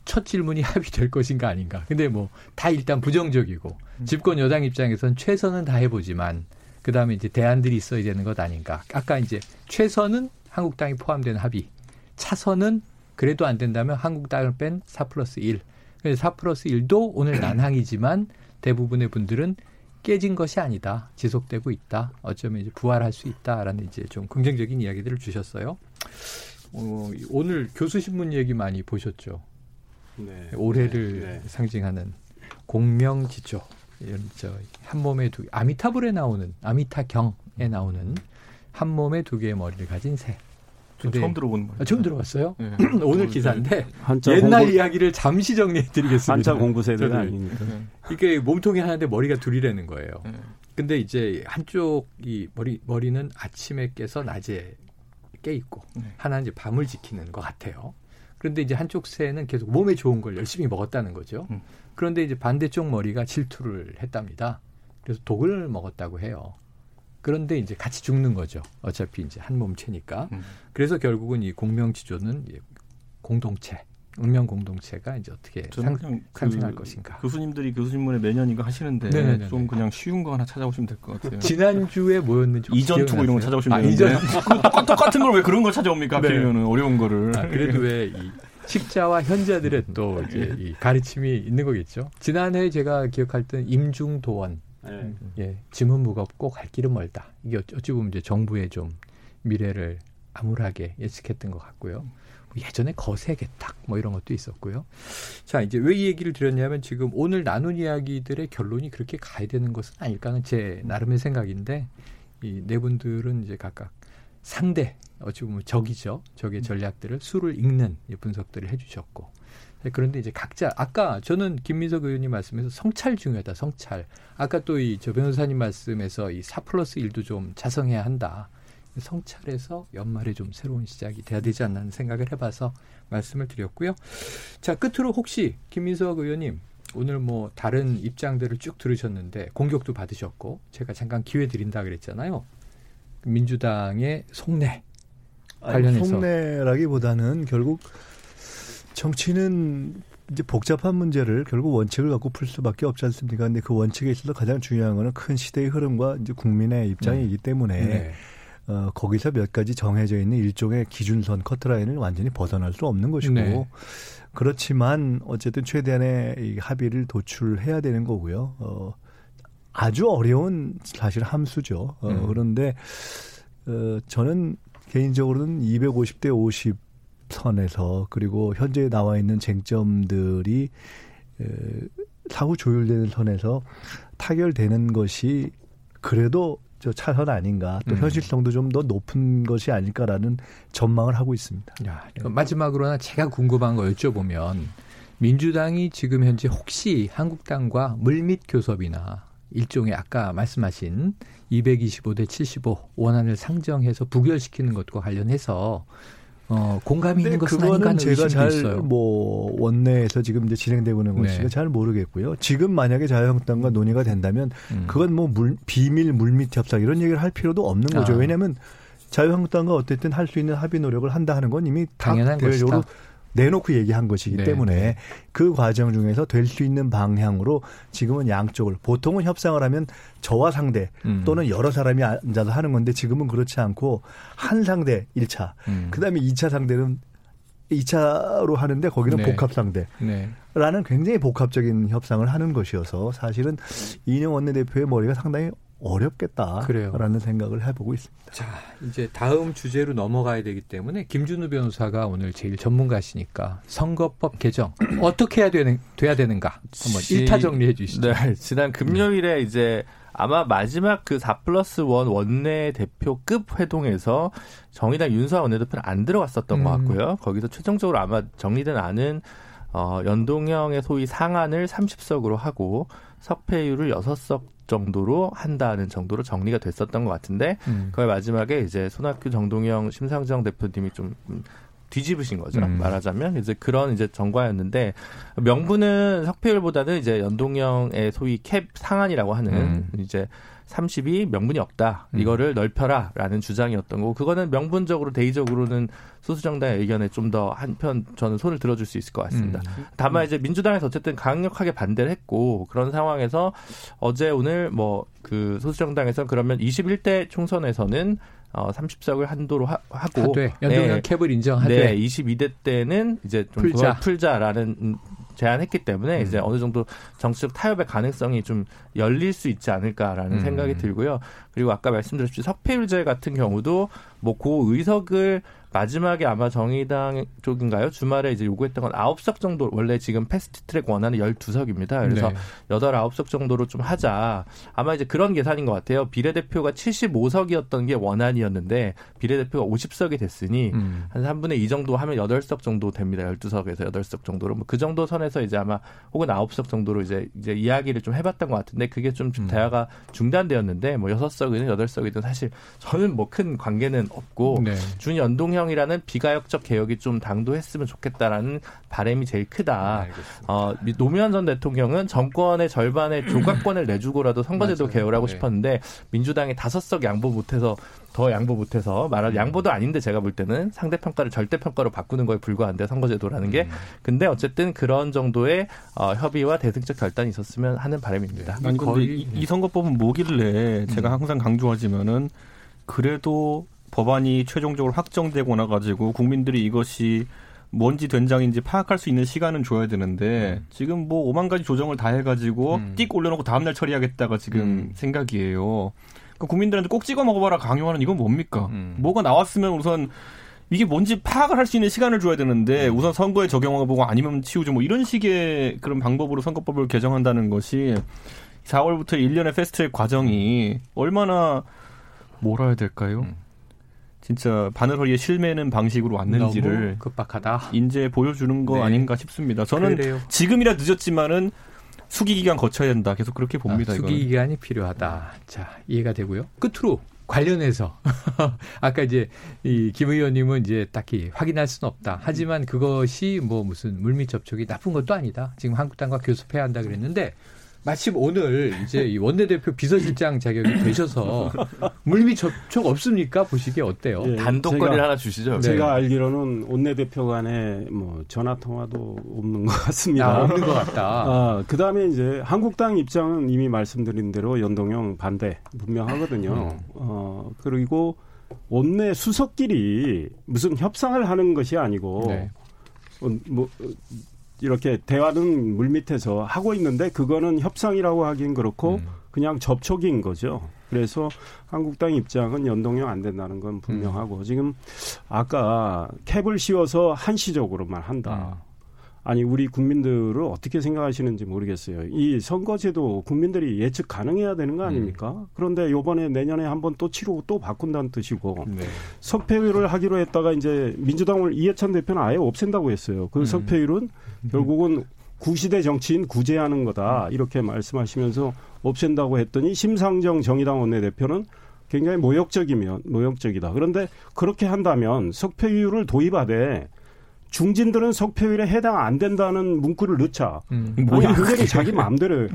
첫 질문이 합의될 것인가 아닌가. 근데 뭐 다 일단 부정적이고 집권 여당 입장에선 최선은 다 해보지만 그 다음에 이제 대안들이 있어야 되는 것 아닌가. 아까 이제 최선은 한국당이 포함된 합의. 차선은 그래도 안 된다면 한국당을 뺀 4 플러스 1. 그래서 4 플러스 1도 오늘 난항이지만 대부분의 분들은 깨진 것이 아니다. 지속되고 있다. 어쩌면 이제 부활할 수 있다라는 이제 좀 긍정적인 이야기들을 주셨어요. 어, 오늘 교수신문 얘기 많이 보셨죠? 네. 올해를 네. 상징하는 공명지조 이런 저한 몸에 두 아미타불에 나오는 아미타경에 나오는 한 몸에 두 개의 머리를 가진 새. 근데, 처음 들어보는 거예요. 아, 처음 들어봤어요? 네. 오늘 기사인데 옛날 공부, 이야기를 잠시 정리해드리겠습니다. 한자 공부 세대 아니니까. 이게 몸통이 하나인데 머리가 둘이라는 거예요. 네. 근데 이제 한쪽 이 머리 머리는 아침에 깨서 낮에 깨 있고 네. 하나는 이제 밤을 지키는 것 같아요. 그런데 이제 한쪽 새는 계속 몸에 좋은 걸 열심히 먹었다는 거죠. 음. 그런데 이제 반대쪽 머리가 질투를 했답니다. 그래서 독을 먹었다고 해요. 그런데 이제 같이 죽는 거죠. 어차피 이제 한 몸체니까. 음. 그래서 결국은 이 공명지조는 공동체, 운명 공동체가 이제 어떻게 상, 상생할 그 것인가. 교수님들이 교수님문에 매년 이거 하시는데 네네네네. 좀 그냥 쉬운 거 하나 찾아오시면 될 것 같아요. 지난주에 뭐였는지 이전 투구 이런 거 찾아오시면 아, 되는데 이전... 그 똑같은 걸 왜 그런 걸 찾아옵니까? 네. 하필이면 어려운 거를. 아, 그래도 왜 이 식자와 현자들의 또 이제 이 가르침이 있는 거겠죠. 지난해 제가 기억할 때는 임중도원 네. 예, 짐은 무겁고 갈 길은 멀다. 이게 어찌 보면 이제 정부의 좀 미래를 암울하게 예측했던 것 같고요. 예전에 거세게딱 뭐 이런 것도 있었고요. 자 이제 왜 이 얘기를 드렸냐면 지금 오늘 나눈 이야기들의 결론이 그렇게 가야 되는 것은 아닐까는 제 나름의 생각인데 이 네 분들은 이제 각각 상대 어찌 보면 적이죠. 적의 전략들을 수를 읽는 분석들을 해주셨고 그런데 이제 각자 아까 저는 김민석 의원님 말씀에서 성찰 중요하다 성찰 아까 또 이 저 변호사님 말씀에서 이 사 플러스 일도좀 자성해야 한다 성찰에서 연말에 좀 새로운 시작이 돼야 되지 않나 하는 생각을 해봐서 말씀을 드렸고요. 자, 끝으로 혹시 김민석 의원님 오늘 뭐 다른 입장들을 쭉 들으셨는데 공격도 받으셨고 제가 잠깐 기회 드린다 그랬잖아요. 민주당의 속내 관련해서 아니, 속내라기보다는 결국 정치는 이제 복잡한 문제를 결국 원칙을 갖고 풀 수밖에 없지 않습니까? 근데 그 원칙에 있어서 가장 중요한 거는 큰 시대의 흐름과 이제 국민의 입장이기 때문에 네. 어, 거기서 몇 가지 정해져 있는 일종의 기준선 커트라인을 완전히 벗어날 수 없는 것이고 네. 그렇지만 어쨌든 최대한의 이 합의를 도출해야 되는 거고요. 어, 아주 어려운 사실 함수죠. 어, 음. 그런데 어, 저는 개인적으로는 250대 50 선에서 그리고 현재 나와 있는 쟁점들이 에, 사후 조율되는 선에서 타결되는 것이 그래도 저 차선 아닌가 또 음. 현실성도 좀 더 높은 것이 아닐까라는 전망을 하고 있습니다. 야, 마지막으로나 제가 궁금한 거 여쭤보면 민주당이 지금 현재 혹시 한국당과 물밑 교섭이나 일종의 아까 말씀하신 225대 75 원안을 상정해서 부결시키는 것과 관련해서 어, 공감이 있는 것은 아닌가 제가 잘 뭐 원내에서 지금 이제 진행되고 있는 것이 네. 잘 모르겠고요. 지금 만약에 자유한국당과 논의가 된다면 음. 그건 뭐 물, 비밀 물밑 협상 이런 얘기를 할 필요도 없는 거죠. 아. 왜냐하면 자유한국당과 어쨌든 할 수 있는 합의 노력을 한다 하는 건 이미 당연한 대외적으로 내놓고 얘기한 것이기 네. 때문에 네. 그 과정 중에서 될 수 있는 방향으로 지금은 양쪽을 보통은 협상을 하면 저와 상대 음. 또는 여러 사람이 앉아서 하는 건데 지금은 그렇지 않고 한 상대 1차 음. 그다음에 2차 상대는 2차로 하는데 거기는 네. 복합 상대. 네. 라는 굉장히 복합적인 협상을 하는 것이어서 사실은 이인영 원내대표의 머리가 상당히 어렵겠다라는 생각을 해보고 있습니다. 자, 이제 다음 주제로 넘어가야 되기 때문에 김준우 변호사가 오늘 제일 전문가시니까 선거법 개정 어떻게 해야 되는 돼야 되는가 한번 지, 1타 정리해 주시죠. 네, 지난 금요일에 네. 이제 아마 마지막 그 4 플러스 1 원내 대표급 회동에서 정의당 윤수아 원내대표는 안 들어갔었던 음. 것 같고요. 거기서 최종적으로 아마 정리된 안은 어, 연동형의 소위 상한을 30석으로 하고 석패율을 6석 정도로 한다는 정도로 정리가 됐었던 것 같은데 음. 그의 마지막에 이제 손학규 정동영 심상정 대표님이 좀 뒤집으신 거죠. 음. 말하자면 이제 그런 이제 정과였는데 명분은 석패율보다는 이제 연동형의 소위 캡 상한이라고 하는 음. 이제 30이 명분이 없다. 음. 이거를 넓혀라라는 주장이었던 거고 그거는 명분적으로 대의적으로는 소수 정당의 의견에 좀 더 한편 저는 손을 들어줄 수 있을 것 같습니다. 음. 다만 이제 민주당에서 어쨌든 강력하게 반대를 했고 그런 상황에서 어제 오늘 뭐 그 소수 정당에서 그러면 21대 총선에서는 어 30석을 한도로 하, 고 연동형 네. cap을 인정하되 네, 22대 때는 이제 좀 풀자. 풀자라는 제안했기 때문에 음. 이제 어느 정도 정치적 타협의 가능성이 좀 열릴 수 있지 않을까라는 음. 생각이 들고요. 그리고 아까 말씀드렸듯이 석패율제 같은 경우도 뭐그 의석을 마지막에 아마 정의당 쪽인가요? 주말에 이제 요구했던 건 9석 정도 원래 지금 패스트 트랙 원하는 12석입니다. 그래서 네. 8, 9석 정도로 좀 하자. 아마 이제 그런 계산인 것 같아요. 비례대표가 75석이었던 게 원안이었는데 비례대표가 50석이 됐으니 음. 한 3분의 2 정도 하면 8석 정도 됩니다. 12석에서 8석 정도로. 뭐 그 정도 선에서 이제 아마 혹은 9석 정도로 이제 이제 이야기를 좀 해봤던 것 같은데 그게 좀 음. 대화가 중단되었는데 뭐 6석이든 8석이든 사실 저는 뭐 큰 관계는 없고 네. 준 연동형 대통령이라는 비가역적 개혁이 좀 당도했으면 좋겠다라는 바람이 제일 크다. 어, 노무현 전 대통령은 정권의 절반의 조각권을 내주고라도 선거제도 개혁을하고 네. 싶었는데 민주당이 다섯 석 양보 못해서 더 양보 못해서 말할 음. 양보도 아닌데 제가 볼 때는 상대 평가를 절대 평가로 바꾸는 거에 불과한데 선거제도라는 게 음. 근데 어쨌든 그런 정도의 어, 협의와 대승적 결단이 있었으면 하는 바람입니다. 네. 아니 근데 이, 이 선거법은 뭐길래 제가 음. 항상 강조하지만은 그래도 법안이 최종적으로 확정되고 나가지고 국민들이 이것이 뭔지 된장인지 파악할 수 있는 시간은 줘야 되는데 음. 지금 뭐 오만 가지 조정을 다 해가지고 음. 띡 올려놓고 다음날 처리하겠다가 지금 음. 생각이에요. 그러니까 국민들한테 꼭 찍어 먹어봐라 강요하는 이건 뭡니까? 음. 뭐가 나왔으면 우선 이게 뭔지 파악을 할 수 있는 시간을 줘야 되는데 음. 우선 선거에 적용하고 보고 아니면 치우죠 뭐 이런 식의 그런 방법으로 선거법을 개정한다는 것이 4월부터 1년의 패스트트랙 과정이 얼마나 뭐라 해야 될까요? 음. 진짜 바늘허리에 실매는 방식으로 왔는지를 급박하다. 인제 보여주는 거 네. 아닌가 싶습니다. 저는 그래요. 지금이라 늦었지만은 수기 기간 거쳐야 된다. 계속 그렇게 봅니다. 아, 수기 기간이 필요하다. 자 이해가 되고요. 끝으로 관련해서 아까 이제 이김 의원님은 이제 딱히 확인할 수는 없다. 하지만 그것이 뭐 무슨 물밑 접촉이 나쁜 것도 아니다. 지금 한국당과 교섭해야 한다 그랬는데 마침 오늘 이제 이 원내대표 비서실장 자격이 되셔서 물밑 접촉 없습니까? 보시기에 어때요? 예, 단독거리를 하나 주시죠. 제가 네. 알기로는 원내대표 간에 뭐 전화 통화도 없는 것 같습니다. 아, 없는 것 같다. 아, 그 다음에 이제 한국당 입장은 이미 말씀드린 대로 연동형 반대 분명하거든요. 음. 어, 그리고 원내 수석끼리 무슨 협상을 하는 것이 아니고 네. 어, 뭐 이렇게 대화는 물밑에서 하고 있는데 그거는 협상이라고 하긴 그렇고 음. 그냥 접촉인 거죠. 그래서 한국당 입장은 연동형 안 된다는 건 분명하고 음. 지금 아까 캡을 씌워서 한시적으로만 한다. 음. 아니 우리 국민들을 어떻게 생각하시는지 모르겠어요. 이 선거제도 국민들이 예측 가능해야 되는 거 음. 아닙니까? 음. 그런데 요번에 내년에 한번 또 치르고 또 바꾼다는 뜻이고 네. 석패율을 하기로 했다가 이제 민주당을 이해찬 대표는 아예 없앤다고 했어요. 그 음. 석패율은 결국은 구시대 정치인 구제하는 거다 이렇게 말씀하시면서 없앤다고 했더니 심상정 정의당 원내대표는 굉장히 모욕적이면 모욕적이다. 그런데 그렇게 한다면 석패율을 도입하되 중진들은 석패율에 해당 안 된다는 문구를 넣자. 음. 뭐야? 그게 자기 마음대로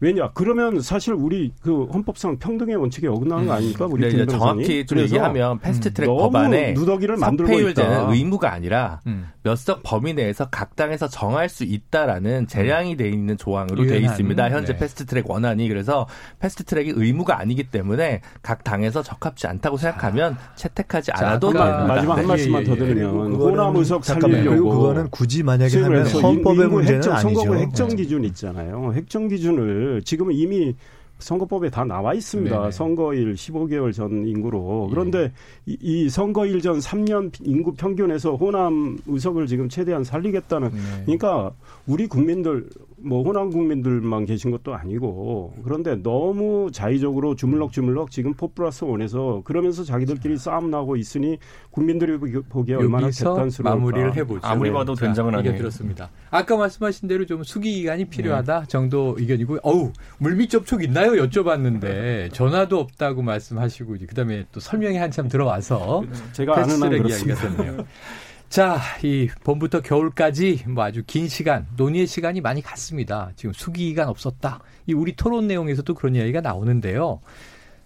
왜냐? 그러면 사실 우리 그 헌법상 평등의 원칙에 어긋나는 거 음. 아닙니까? 우리 네, 정확히 좀 얘기하면 패스트트랙 음. 법안에 누더기를 만들고 석패율제는 의무가 아니라 음. 몇석 범위 내에서 각 당에서 정할 수 있다라는 재량이 돼 있는 조항으로 돼 있습니다. 현재 네. 패스트트랙 원안이 그래서 패스트트랙이 의무가 아니기 때문에 각 당에서 적합지 않다고 생각하면 채택하지 않아도 됩니다. 마지막 한 말씀만 더 드리면 호남 의석 살리 그리고 그거는 굳이 만약에 하면 헌법의 문제는 핵정, 아니죠. 선거구 핵정 네. 기준 있잖아요. 핵정 기준을 지금은 이미 선거법에 다 나와 있습니다. 네네. 선거일 15개월 전 인구로. 그런데 예. 이, 이, 선거일 전 3년 인구 평균에서 호남 의석을 지금 최대한 살리겠다는. 네. 그러니까 우리 국민들 뭐 호남 국민들만 계신 것도 아니고 그런데 너무 자의적으로 주물럭주물럭 지금 포 플러스 원에서 그러면서 자기들끼리 싸움 나고 있으니 국민들이 보기에 얼마나 대단스러울까. 마무리를 해보죠. 아무리 봐도 네. 된장은 아니에요. 들었습니다. 아까 말씀하신 대로 좀 수기 기간이 필요하다 네. 정도 의견이고 어우 물밑 접촉 있나요? 여쭤봤는데 전화도 없다고 말씀하시고 그다음에 또 설명이 한참 들어와서 제가 아는 한 있었네요. 자, 이 봄부터 겨울까지 뭐 아주 긴 시간, 논의의 시간이 많이 갔습니다. 지금 수기간 없었다. 이 우리 토론 내용에서도 그런 이야기가 나오는데요.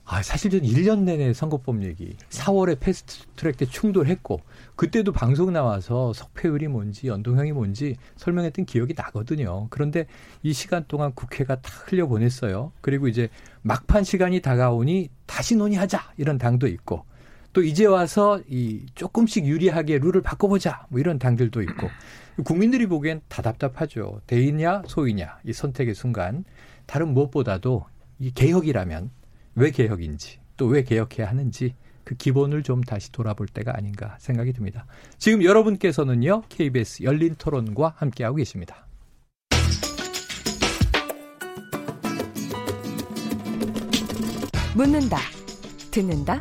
아, 사실 전 1년 내내 선거법 얘기, 4월에 패스트 트랙 때 충돌했고, 그때도 방송 나와서 석패율이 뭔지, 연동형이 뭔지 설명했던 기억이 나거든요. 그런데 이 시간 동안 국회가 다 흘려보냈어요. 그리고 이제 막판 시간이 다가오니 다시 논의하자! 이런 당도 있고, 또 이제 와서 이 조금씩 유리하게 룰을 바꿔보자 뭐 이런 당들도 있고 국민들이 보기엔 다 답답하죠. 대이냐 소이냐 이 선택의 순간 다른 무엇보다도 이 개혁이라면 왜 개혁인지 또 왜 개혁해야 하는지 그 기본을 좀 다시 돌아볼 때가 아닌가 생각이 듭니다. 지금 여러분께서는요, KBS 열린 토론과 함께하고 계십니다. 묻는다, 듣는다,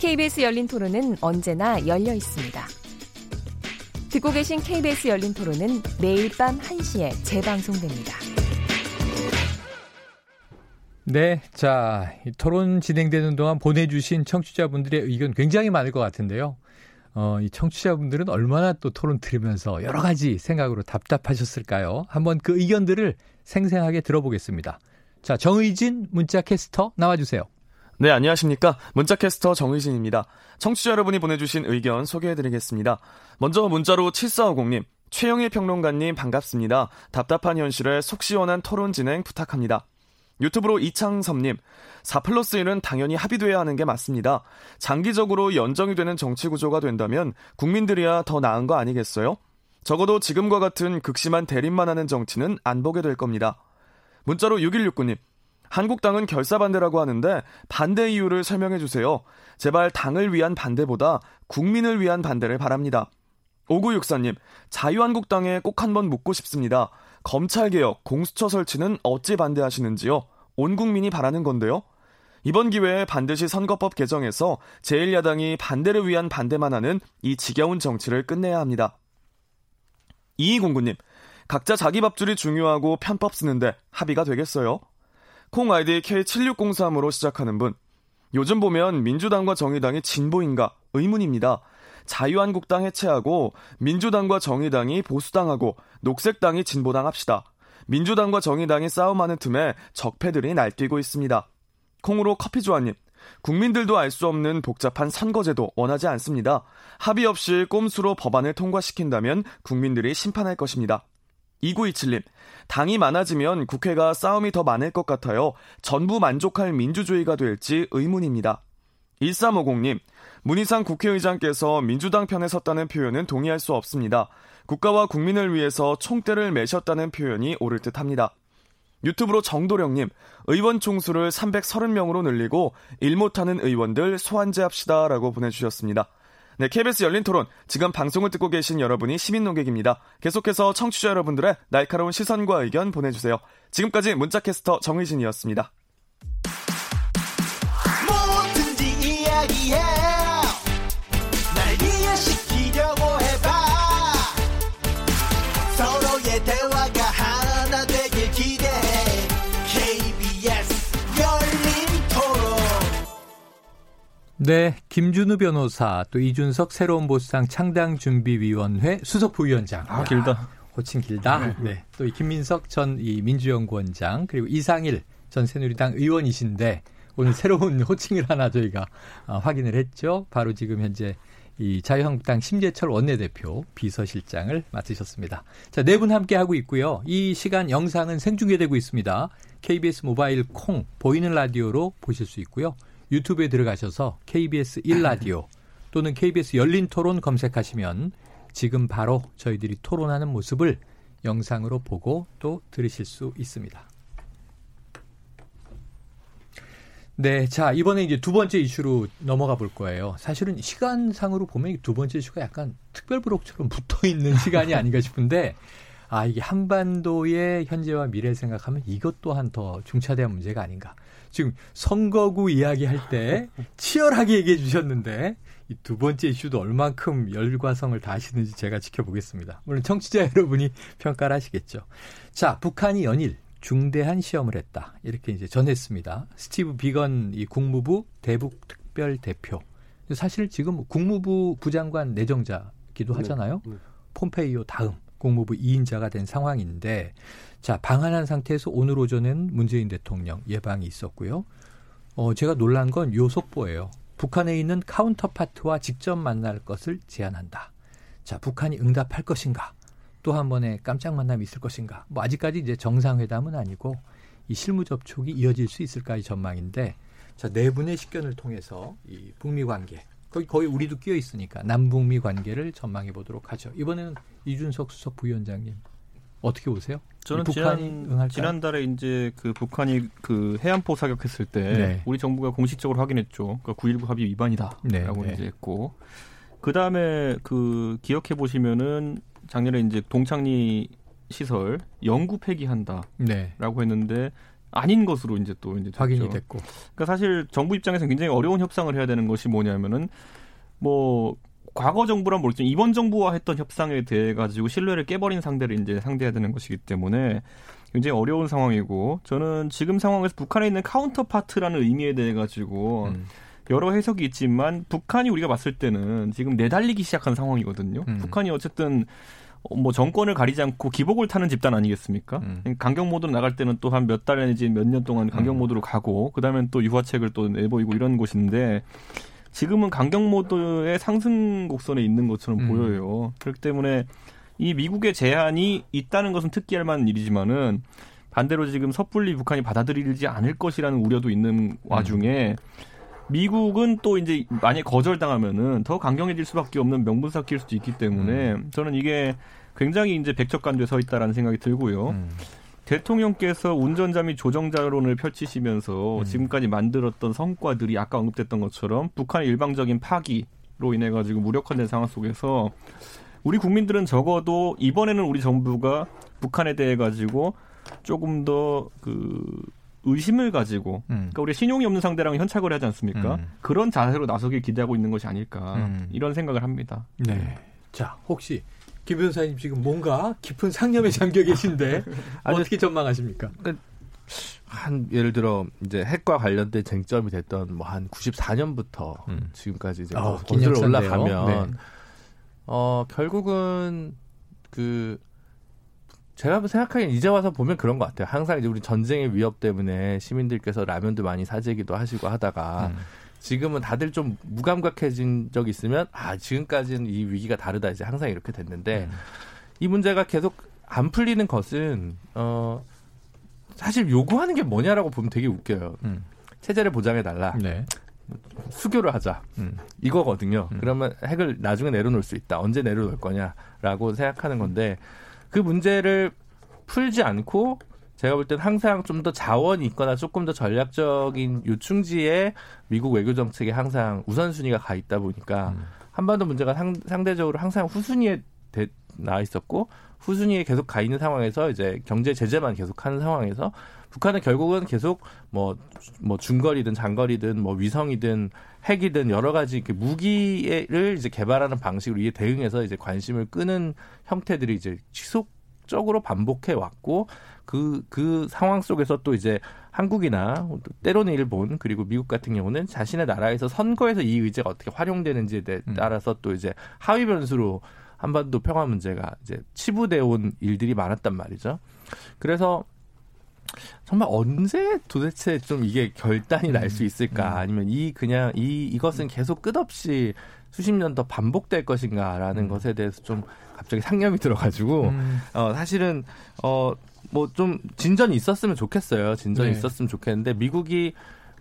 KBS 열린 토론은 언제나 열려 있습니다. 듣고 계신 KBS 열린 토론은 매일 밤 1시에 재방송됩니다. 네. 자, 토론 진행되는 동안 보내주신 청취자분들의 의견 굉장히 많을 것 같은데요. 어, 이 청취자분들은 얼마나 또 토론 들으면서 여러 가지 생각으로 답답하셨을까요? 한번 그 의견들을 생생하게 들어보겠습니다. 자, 정의진 문자 캐스터 나와주세요. 네, 안녕하십니까. 문자캐스터 정의진입니다. 청취자 여러분이 보내주신 의견 소개해드리겠습니다. 먼저 문자로 7450님, 최영일 평론가님 반갑습니다. 답답한 현실에 속 시원한 토론 진행 부탁합니다. 유튜브로 이창섭님, 4 플러스 1은 당연히 합의돼야 하는 게 맞습니다. 장기적으로 연정이 되는 정치 구조가 된다면 국민들이야 더 나은 거 아니겠어요? 적어도 지금과 같은 극심한 대립만 하는 정치는 안 보게 될 겁니다. 문자로 6169님, 한국당은 결사 반대라고 하는데 반대 이유를 설명해 주세요. 제발 당을 위한 반대보다 국민을 위한 반대를 바랍니다. 5964님, 자유한국당에 꼭 한번 묻고 싶습니다. 검찰개혁, 공수처 설치는 어찌 반대하시는지요? 온 국민이 바라는 건데요. 이번 기회에 반드시 선거법 개정에서 제1야당이 반대를 위한 반대만 하는 이 지겨운 정치를 끝내야 합니다. 2209님, 각자 자기 밥줄이 중요하고 편법 쓰는데 합의가 되겠어요? 콩 아이디 K7603으로 시작하는 분. 요즘 보면 민주당과 정의당이 진보인가 의문입니다. 자유한국당 해체하고 민주당과 정의당이 보수당하고 녹색당이 진보당 합시다. 민주당과 정의당이 싸움하는 틈에 적폐들이 날뛰고 있습니다. 콩으로 커피조아님. 국민들도 알 수 없는 복잡한 선거제도 원하지 않습니다. 합의 없이 꼼수로 법안을 통과시킨다면 국민들이 심판할 것입니다. 2927님, 당이 많아지면 국회가 싸움이 더 많을 것 같아요. 전부 만족할 민주주의가 될지 의문입니다. 1350님, 문희상 국회의장께서 민주당 편에 섰다는 표현은 동의할 수 없습니다. 국가와 국민을 위해서 총대를 매셨다는 표현이 옳을 듯 합니다. 유튜브로 정도령님, 의원 총수를 330명으로 늘리고 일 못하는 의원들 소환제합시다 라고 보내주셨습니다. 네, KBS 열린 토론. 지금 방송을 듣고 계신 여러분이 시민 농객입니다. 계속해서 청취자 여러분들의 날카로운 시선과 의견 보내주세요. 지금까지 문자캐스터 정의진이었습니다. 네, 김준우 변호사, 또 이준석 새로운 보수당 창당준비위원회 수석 부위원장. 아, 길다. 호칭 길다. 네. 네. 또 이 김민석 전 이 민주연구원장, 그리고 이상일 전 새누리당 의원이신데, 오늘 새로운 호칭을 하나 저희가 어, 확인을 했죠. 바로 지금 현재 이 자유한국당 심재철 원내대표 비서실장을 맡으셨습니다. 자, 네 분 함께 하고 있고요. 이 시간 영상은 생중계되고 있습니다. KBS 모바일 콩 보이는 라디오로 보실 수 있고요. 유튜브에 들어가셔서 KBS 1라디오 또는 KBS 열린 토론 검색하시면 지금 바로 저희들이 토론하는 모습을 영상으로 보고 또 들으실 수 있습니다. 네, 자 이번에 이제 두 번째 이슈로 넘어가 볼 거예요. 사실은 시간상으로 보면 두 번째 이슈가 약간 특별부록처럼 붙어 있는 시간이 아닌가 싶은데, 아 이게 한반도의 현재와 미래 생각하면 이것 또한 더 중차대한 문제가 아닌가. 지금 선거구 이야기할 때 치열하게 얘기해 주셨는데 이 두 번째 이슈도 얼만큼 열과성을 다하시는지 제가 지켜보겠습니다. 물론 청취자 여러분이 평가를 하시겠죠. 자, 북한이 연일 중대한 시험을 했다. 이렇게 이제 전했습니다. 스티브 비건 이 국무부 대북 특별 대표. 사실 지금 국무부 부장관 내정자기도 네. 하잖아요. 네, 네. 폼페이오 다음 국무부 2인자가 된 상황인데 자, 방한한 상태에서 오늘 오전엔 문재인 대통령 예방이 있었고요. 어, 제가 놀란 건 요 속보예요. 북한에 있는 카운터파트와 직접 만날 것을 제안한다. 자, 북한이 응답할 것인가? 또 한 번의 깜짝 만남이 있을 것인가? 뭐 아직까지 이제 정상회담은 아니고 이 실무 접촉이 이어질 수 있을까의 전망인데 자, 네 분의 식견을 통해서 이 북미 관계 거기 거의 우리도 끼어 있으니까 남북미 관계를 전망해 보도록 하죠. 이번에는 이준석 수석 부위원장님 어떻게 보세요? 저는 지난, 지난달에 이제 그 북한이 그 해안포 사격했을 때 네. 우리 정부가 공식적으로 확인했죠. 그러니까 9.19 합의 위반이다라고 네, 이제 했고 그 다음에 그 기억해 보시면은 작년에 이제 동창리 시설 영구 폐기한다라고 네. 했는데 아닌 것으로 이제 또 이제 됐죠. 확인이 됐고. 그러니까 사실 정부 입장에서 굉장히 어려운 협상을 해야 되는 것이 뭐냐면은 뭐 과거 정부랑 모르겠지만 이번 정부와 했던 협상에 대해 가지고 신뢰를 깨버린 상대를 이제 상대해야 되는 것이기 때문에 굉장히 어려운 상황이고 저는 지금 상황에서 북한에 있는 counterpart라는 의미에 대해 가지고 음. 여러 해석이 있지만 북한이 우리가 봤을 때는 지금 내달리기 시작한 상황이거든요. 음. 북한이 어쨌든 뭐 정권을 가리지 않고 기복을 타는 집단 아니겠습니까? 음. 강경 모드로 나갈 때는 또 한 몇 달 내지 몇 년 동안 강경 음. 모드로 가고 그다음엔 또 유화책을 또 내보이고 이런 곳인데 지금은 강경 모드의 상승 곡선에 있는 것처럼 음. 보여요. 그렇기 때문에 이 미국의 제한이 있다는 것은 특기할 만한 일이지만은 반대로 지금 섣불리 북한이 받아들이지 않을 것이라는 우려도 있는 와중에 미국은 또 이제 만약 거절당하면은 더 강경해질 수밖에 없는 명분 쌓기일 수도 있기 때문에 음. 저는 이게 굉장히 이제 백척간돼 서 있다라는 생각이 들고요. 음. 대통령께서 운전자 및 조정자론을 펼치시면서 음. 지금까지 만들었던 성과들이 아까 언급됐던 것처럼 북한의 일방적인 파기로 인해 가지고 무력화된 상황 속에서 우리 국민들은 적어도 이번에는 우리 정부가 북한에 대해 가지고 조금 더그 의심을 가지고 음. 그러니까 우리 신용이 없는 상대랑 현착을 하지 않습니까? 음. 그런 자세로 나서길 기대하고 있는 것이 아닐까 음. 이런 생각을 합니다. 네. 자 혹시 김 변호사님 지금 뭔가 깊은 상념에 잠겨 계신데 어떻게 전망하십니까? 그러니까 한 예를 들어 이제 핵과 관련된 쟁점이 됐던 뭐 한 94년부터 음. 지금까지 이제 어, 거슬러 올라가면 네. 어 결국은 그 제가 생각하기엔 이제 와서 보면 그런 것 같아요. 항상 이제 우리 전쟁의 위협 때문에 시민들께서 라면도 많이 사재기도 하시고 하다가 음. 지금은 다들 좀 무감각해진 적이 있으면 아 지금까지는 이 위기가 다르다 이제 항상 이렇게 됐는데 음. 이 문제가 계속 안 풀리는 것은 어 사실 요구하는 게 뭐냐라고 보면 되게 웃겨요. 음. 체제를 보장해 달라. 네. 수교를 하자. 음. 이거거든요. 음. 그러면 핵을 나중에 내려놓을 수 있다. 언제 내려놓을 거냐라고 생각하는 건데 그 문제를 풀지 않고 제가 볼 때는 항상 좀 더 자원이 있거나 조금 더 전략적인 요충지에 미국 외교 정책에 항상 우선순위가 가 있다 보니까 음. 한반도 문제가 상, 상대적으로 항상 후순위에 대, 나 있었고 후순위에 계속 가 있는 상황에서 이제 경제 제재만 계속 하는 상황에서 북한은 결국은 계속 뭐, 뭐 중거리든 장거리든 뭐 위성이든 핵이든 여러 가지 무기를 이제 개발하는 방식으로 이에 대응해서 이제 관심을 끄는 형태들이 이제 지속적으로 반복해 왔고 그, 그 상황 속에서 또 이제 한국이나 때로는 일본 그리고 미국 같은 경우는 자신의 나라에서 선거에서 이 의제가 어떻게 활용되는지에 음. 따라서 또 이제 하위 변수로 한반도 평화 문제가 이제 치부되어 온 일들이 많았단 말이죠. 그래서 정말 언제 도대체 좀 이게 결단이 날수 음. 있을까? 음. 아니면 이 그냥 이 이것은 계속 끝없이 수십 년 더 반복될 것인가라는 음. 것에 대해서 좀 갑자기 상념이 들어가지고 음. 어 사실은 어 뭐 좀 진전이 있었으면 좋겠어요. 진전이 네. 있었으면 좋겠는데 미국이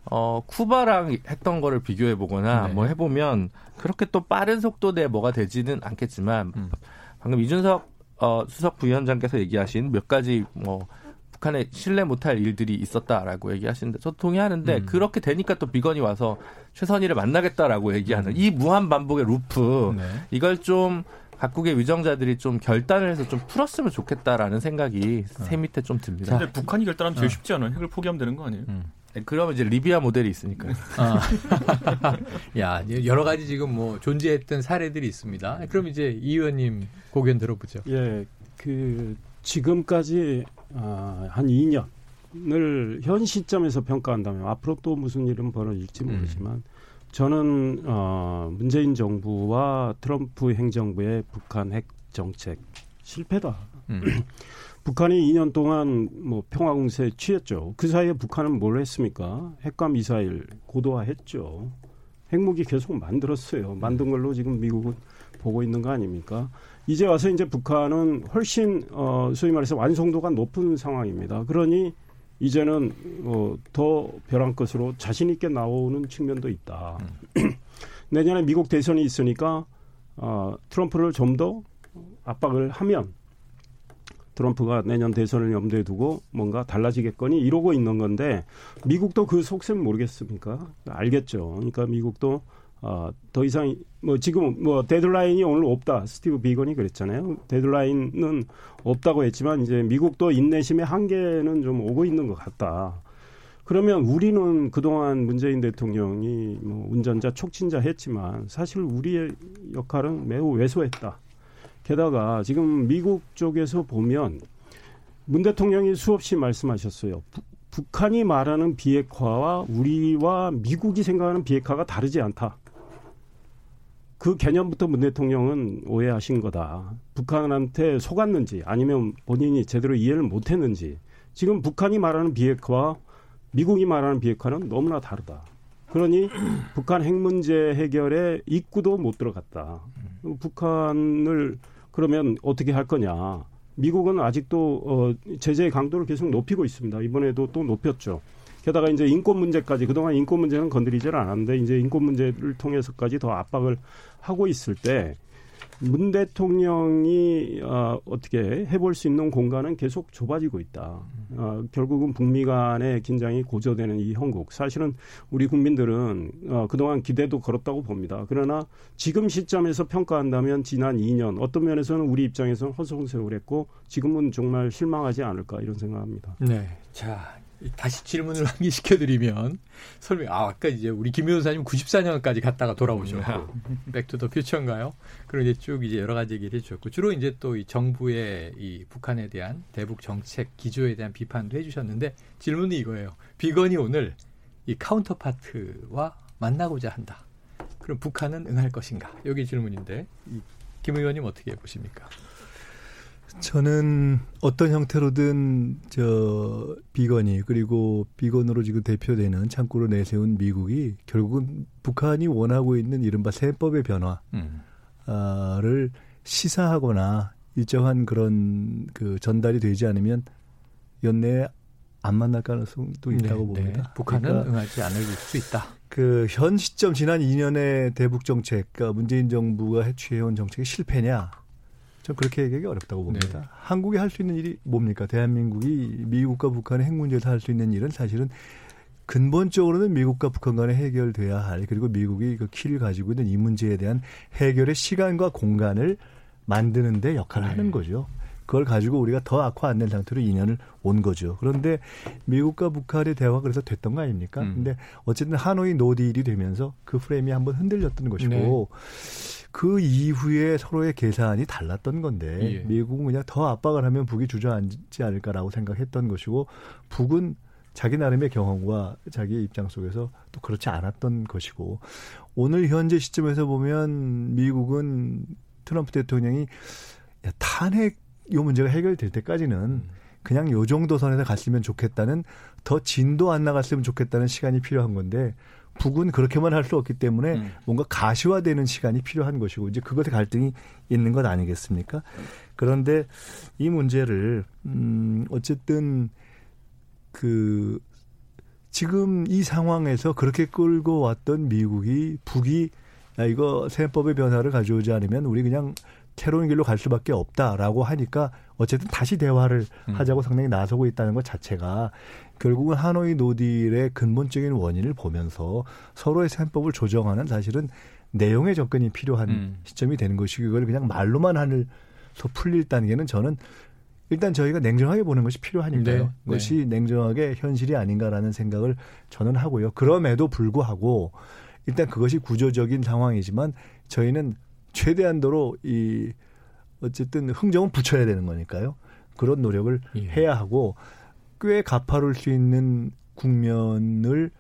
어 쿠바랑 했던 거를 비교해 보거나 네. 뭐 해보면 그렇게 또 빠른 속도 내 뭐가 되지는 않겠지만 음. 방금 이준석 어, 수석 부위원장께서 얘기하신 몇 가지 뭐 북한에 신뢰 못할 일들이 있었다라고 얘기하시는데 저도 동의하는데 음. 그렇게 되니까 또 비건이 와서 최선희를 만나겠다라고 얘기하는 음. 이 무한 반복의 루프 네. 이걸 좀 각국의 위정자들이 좀 결단을 해서 좀 풀었으면 좋겠다라는 생각이 어. 새 밑에 좀 듭니다. 근데 북한이 결단하면 제일 어. 쉽지 않아요? 핵을 포기하면 되는 거 아니에요? 음. 네, 그러면 이제 리비아 모델이 있으니까. 아. 야, 여러 가지 지금 뭐 존재했던 사례들이 있습니다. 그럼 이제 이 의원님 고견 들어보죠. 예, 그 지금까지 아, 한 2년을 현 시점에서 평가한다면 앞으로 또 무슨 일은 벌어질지 음. 모르지만 음. 저는 어, 문재인 정부와 트럼프 행정부의 북한 핵 정책 실패다. 음. 북한이 2년 동안 뭐 평화 공세에 취했죠. 그 사이에 북한은 뭘 했습니까? 핵과 미사일 고도화했죠. 핵무기 계속 만들었어요. 만든 걸로 지금 미국은 보고 있는 거 아닙니까? 이제 와서 이제 북한은 훨씬 어 소위 말해서 완성도가 높은 상황입니다. 그러니 이제는 어, 더 벼랑 끝으로 자신 있게 나오는 측면도 있다. 음. 내년에 미국 대선이 있으니까 어, 트럼프를 좀 더 압박을 하면 트럼프가 내년 대선을 염두에 두고 뭔가 달라지겠거니 이러고 있는 건데 미국도 그 속셈 모르겠습니까? 알겠죠. 그러니까 미국도 어, 더 이상 뭐 지금 뭐 데드라인이 오늘 없다. 스티브 비건이 그랬잖아요. 데드라인은 없다고 했지만 이제 미국도 인내심의 한계는 좀 오고 있는 것 같다. 그러면 우리는 그동안 문재인 대통령이 뭐 운전자 촉진자 했지만 사실 우리의 역할은 매우 왜소했다. 게다가 지금 미국 쪽에서 보면 문 대통령이 수없이 말씀하셨어요. 부, 북한이 말하는 비핵화와 우리와 미국이 생각하는 비핵화가 다르지 않다. 그 개념부터 문 대통령은 오해하신 거다. 북한한테 속았는지 아니면 본인이 제대로 이해를 못했는지 지금 북한이 말하는 비핵화와 미국이 말하는 비핵화는 너무나 다르다. 그러니 북한 핵 문제 해결에 입구도 못 들어갔다. 북한을 그러면 어떻게 할 거냐? 미국은 아직도 어, 제재의 강도를 계속 높이고 있습니다. 이번에도 또 높였죠. 게다가 이제 인권 문제까지 그동안 인권 문제는 건드리질 않았는데 이제 인권 문제를 통해서까지 더 압박을 하고 있을 때 문 대통령이 어, 어떻게 해볼 수 있는 공간은 계속 좁아지고 있다. 어, 결국은 북미 간의 긴장이 고조되는 이 형국. 사실은 우리 국민들은 어, 그동안 기대도 걸었다고 봅니다. 그러나 지금 시점에서 평가한다면 지난 2년 어떤 면에서는 우리 입장에서는 허송세월했고 지금은 정말 실망하지 않을까 이런 생각합니다. 네. 자, 다시 질문을 한개 시켜드리면 설명 아 아까 이제 우리 김 변호사님 94년까지 갔다가 돌아오셨고 Back to the Future인가요? 그리고 이제 쭉 이제 여러 가지 얘기를 해주셨고 주로 이제 또 이 정부의 이 북한에 대한 대북 정책 기조에 대한 비판도 해주셨는데 질문이 이거예요. 비건이 오늘 이 counterpart와 만나고자 한다. 그럼 북한은 응할 것인가? 여기 질문인데 김 의원님 어떻게 보십니까? 저는 어떤 형태로든 저 비건이 그리고 비건으로 지금 대표되는 창구로 내세운 미국이 결국은 북한이 원하고 있는 이른바 셈법의 변화를 음. 시사하거나 일정한 그런 그 전달이 되지 않으면 연내에 안 만날 가능성도 있다고 네, 봅니다. 네. 북한은 그러니까 응하지 않을 수 있다. 그 현 시점 지난 2년의 대북 정책, 그러니까 문재인 정부가 취해온 정책이 실패냐? 전 그렇게 얘기하기 어렵다고 봅니다. 네. 한국이 할 수 있는 일이 뭡니까? 대한민국이 미국과 북한의 핵 문제에서 할 수 있는 일은 사실은 근본적으로는 미국과 북한 간에 해결돼야 할 그리고 미국이 그 키를 가지고 있는 이 문제에 대한 해결의 시간과 공간을 만드는데 역할을 네. 하는 거죠. 그걸 가지고 우리가 더 악화 안된 상태로 2년을 온 거죠. 그런데 미국과 북한의 대화가 그래서 됐던 거 아닙니까? 음. 근데 어쨌든 하노이 노딜이 되면서 그 프레임이 한번 흔들렸던 것이고 네. 그 이후에 서로의 계산이 달랐던 건데 예. 미국은 그냥 더 압박을 하면 북이 주저앉지 않을까라고 생각했던 것이고 북은 자기 나름의 경험과 자기의 입장 속에서 또 그렇지 않았던 것이고 오늘 현재 시점에서 보면 미국은 트럼프 대통령이 야, 탄핵 요 문제가 해결될 때까지는 음. 그냥 요 정도 선에서 갔으면 좋겠다는 더 진도 안 나갔으면 좋겠다는 시간이 필요한 건데 북은 그렇게만 할 수 없기 때문에 음. 뭔가 가시화되는 시간이 필요한 것이고 이제 그것에 갈등이 있는 것 아니겠습니까? 그런데 이 문제를 음 어쨌든 그 지금 이 상황에서 그렇게 끌고 왔던 미국이 북이 야 이거 세법의 변화를 가져오지 않으면 우리 그냥 새로운 길로 갈 수밖에 없다라고 하니까 어쨌든 다시 대화를 음. 하자고 상당히 나서고 있다는 것 자체가 결국은 하노이 노딜의 근본적인 원인을 보면서 서로의 셈법을 조정하는 사실은 내용의 접근이 필요한 음. 시점이 되는 것이고 이걸 그냥 말로만 하늘서 풀릴 단계는 저는 일단 저희가 냉정하게 보는 것이 필요하니까요. 네. 그것이 네. 냉정하게 현실이 아닌가라는 생각을 저는 하고요. 그럼에도 불구하고 일단 그것이 구조적인 상황이지만 저희는 최대한도로 이 어쨌든 흥정은 붙여야 되는 거니까요. 그런 노력을 예. 해야 하고 꽤 가파를 수 있는 국면을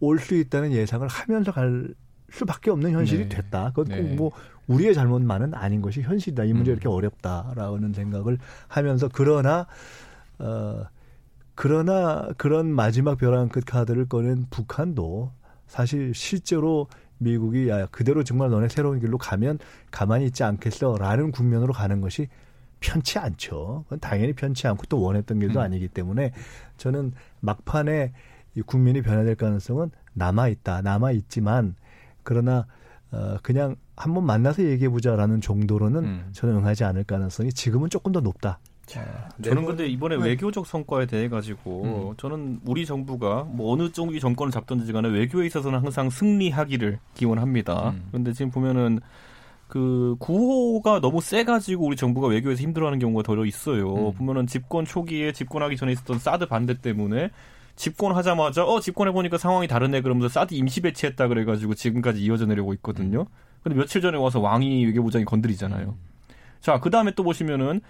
올 수 있다는 예상을 하면서 갈 수밖에 없는 현실이 네. 됐다. 그건 네. 뭐 우리의 잘못만은 아닌 것이 현실이다. 이 문제 음. 이렇게 어렵다라는 생각을 하면서 그러나 어 그러나 그런 마지막 벼랑 끝 카드를 꺼낸 북한도 사실 실제로 미국이 야 그대로 정말 너네 새로운 길로 가면 가만히 있지 않겠어라는 국면으로 가는 것이 편치 않죠. 그건 당연히 편치 않고 또 원했던 길도 음. 아니기 때문에 저는 막판에 이 국민이 변화될 가능성은 남아 있다. 남아 있지만 그러나 어 그냥 한번 만나서 얘기해 보자라는 정도로는 음. 저는 응하지 않을 가능성이 지금은 조금 더 높다. 자, 저는 근데 이번에 네. 외교적 성과에 대해 가지고 음. 저는 우리 정부가 뭐 어느 쪽이 정권을 잡든지 간에 외교에 있어서는 항상 승리하기를 기원합니다. 음. 그런데 지금 보면은 그 구호가 너무 세가지고 우리 정부가 외교에서 힘들어하는 경우가 더 있어요. 음. 보면은 집권 초기에 집권하기 전에 있었던 사드 반대 때문에 집권하자마자 어 집권해 보니까 상황이 다르네 그러면서 사드 임시 배치했다 그래가지고 지금까지 이어져 내려고 있거든요. 근데 며칠 전에 와서 왕이 외교부장이 건드리잖아요. 음. 자그 다음에 또 보시면은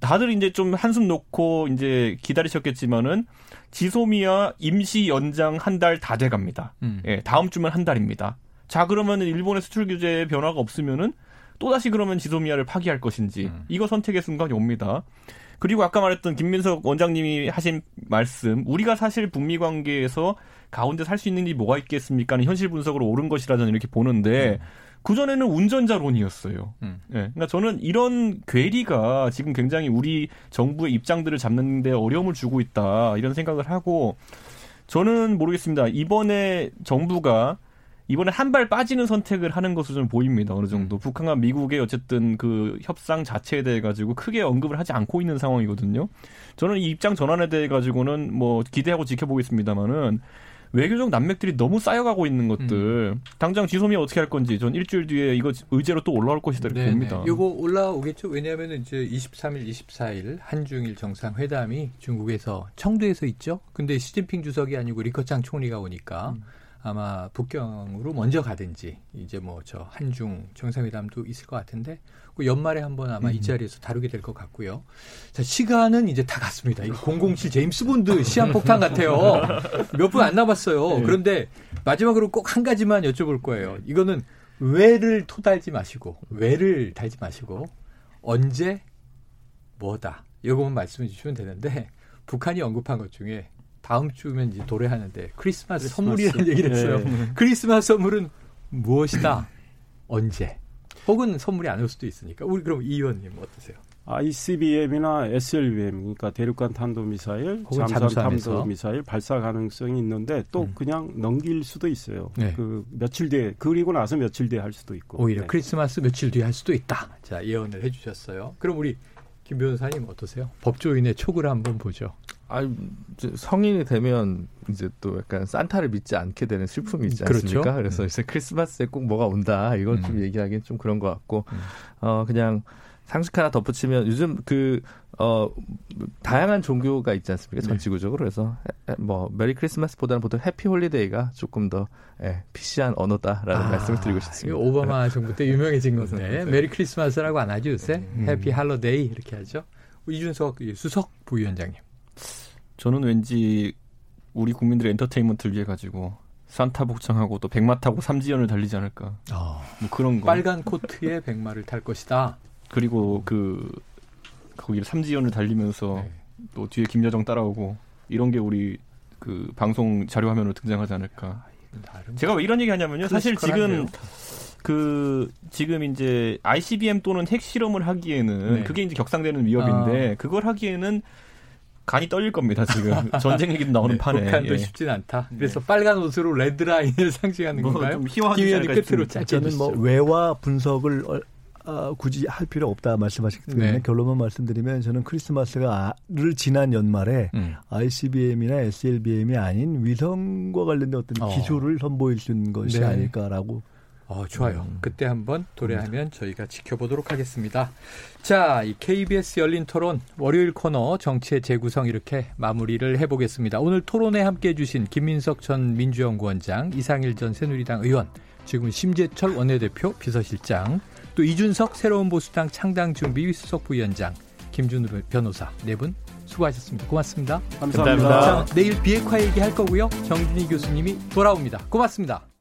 다들 이제 좀 한숨 놓고 이제 기다리셨겠지만은 지소미아 임시 연장 한 달 다 돼갑니다. 음. 예, 다음 주면 한 달입니다. 자 그러면은 일본의 수출 규제에 변화가 없으면은 또 다시 그러면 지소미아를 파기할 것인지 음. 이거 선택의 순간이 옵니다. 그리고 아까 말했던 김민석 원장님이 하신 말씀 우리가 사실 북미 관계에서 가운데 살 수 있는 게 뭐가 있겠습니까 는 현실 분석으로 옳은 것이라 저는 이렇게 보는데 음. 그전에는 운전자론이었어요. 음. 네. 그러니까 저는 이런 괴리가 지금 굉장히 우리 정부의 입장들을 잡는데 어려움을 주고 있다 이런 생각을 하고 저는 모르겠습니다. 이번에 정부가 이번에 한 발 빠지는 선택을 하는 것으로 좀 보입니다. 어느 정도. 음. 북한과 미국의 어쨌든 그 협상 자체에 대해 가지고 크게 언급을 하지 않고 있는 상황이거든요. 저는 이 입장 전환에 대해 가지고는 뭐 기대하고 지켜보겠습니다만은 외교적 난맥들이 너무 쌓여가고 있는 것들 음. 당장 지소미 어떻게 할 건지 전 일주일 뒤에 이거 의제로 또 올라올 것이다 이렇게 봅니다. 이거 올라오겠죠. 왜냐하면 이제 23일, 24일 한중일 정상회담이 중국에서 청두에서 있죠. 근데 시진핑 주석이 아니고 리커창 총리가 오니까 음. 아마 북경으로 먼저 가든지 이제 뭐 저 한중 정상회담도 있을 것 같은데 그 연말에 한번 아마 음. 이 자리에서 다루게 될 것 같고요. 자 시간은 이제 다 갔습니다. 이007 제임스 본드 시한폭탄 같아요. 몇 분 안 남았어요. 네. 그런데 마지막으로 꼭 한 가지만 여쭤볼 거예요. 이거는 왜를 토달지 마시고 왜를 달지 마시고 언제 뭐다 이거만 말씀해 주시면 되는데 북한이 언급한 것 중에 다음 주면 이제 도래하는데 크리스마스, 크리스마스. 선물이라는 얘기를 했어요. 네. 크리스마스 선물은 무엇이다? 언제? 혹은 선물이 아닐 수도 있으니까. 우리 그럼 이 의원님 어떠세요? ICBM이나 SLBM 그러니까 대륙간 탄도 미사일, 잠수함 탄도 미사일 발사 가능성이 있는데 또 음. 그냥 넘길 수도 있어요. 네. 그 며칠 뒤에 그리고 나서 며칠 뒤에 할 수도 있고. 오히려 네. 크리스마스 며칠 뒤에 할 수도 있다. 자 예언을 해주셨어요. 그럼 우리 김 변호사님 어떠세요? 법조인의 촉을 한번 보죠. 아, 성인이 되면 이제 또 약간 산타를 믿지 않게 되는 슬픔이 있지 그렇죠. 않습니까? 그렇죠? 그래서 음. 이제 크리스마스에 꼭 뭐가 온다. 이건 음. 좀 얘기하기는 좀 그런 것 같고, 음. 어, 그냥 상식 하나 덧붙이면 요즘 그, 어, 다양한 종교가 있지 않습니까? 전 네. 지구적으로. 그래서 뭐, Merry Christmas보다는 보통 Happy Holiday가 조금 더 예, PC한 언어다라는 아, 말씀을 드리고 싶습니다. 오바마 정부 때 유명해진 건데, Merry Christmas라고 안 하죠, 요새? 음. Happy Holiday 이렇게 하죠. 이준석 수석 부위원장님. 저는 왠지 우리 국민들의 엔터테인먼트를 위해 가지고 산타 복장하고 또 백마 타고 삼지연을 달리지 않을까. 어, 뭐 그런 거. 빨간 코트에 백마를 탈 것이다. 그리고 그 거기 삼지연을 달리면서 네. 또 뒤에 김여정 따라오고 이런 게 우리 그 방송 자료 화면으로 등장하지 않을까. 아, 제가 왜 이런 얘기 하냐면요. 사실 지금 그 지금 이제 ICBM 또는 핵 실험을 하기에는 네. 그게 이제 격상되는 위협인데 아. 그걸 하기에는 간이 떨릴 겁니다 지금 전쟁 얘기도 나오는 네, 판에 북한도 예. 쉽진 않다. 그래서 네. 빨간 옷으로 레드 라인을 상징하는 뭐 건가요? 좀 희화하게 끝으로 저는 뭐 외화 분석을 어, 어, 굳이 할 필요 없다 말씀하시기 때문에 네. 결론만 말씀드리면 저는 크리스마스가를 지난 연말에 음. ICBM이나 SLBM이 아닌 위성과 관련된 어떤 어. 기술을 선보일 수 있는 것이 네. 아닐까라고 어, 좋아요. 음. 그때 한번 도래하면 저희가 지켜보도록 하겠습니다. 자, 이 KBS 열린 토론 월요일 코너 정치의 재구성 이렇게 마무리를 해보겠습니다. 오늘 토론에 함께 해주신 김민석 전 민주연구원장, 이상일 전 새누리당 의원, 지금 심재철 원내대표 비서실장, 또 이준석 새로운 보수당 창당 준비 수석 부위원장, 김준우 변호사 네 분 수고하셨습니다. 고맙습니다. 감사합니다. 감사합니다. 자, 내일 비핵화 얘기할 거고요. 정준희 교수님이 돌아옵니다. 고맙습니다.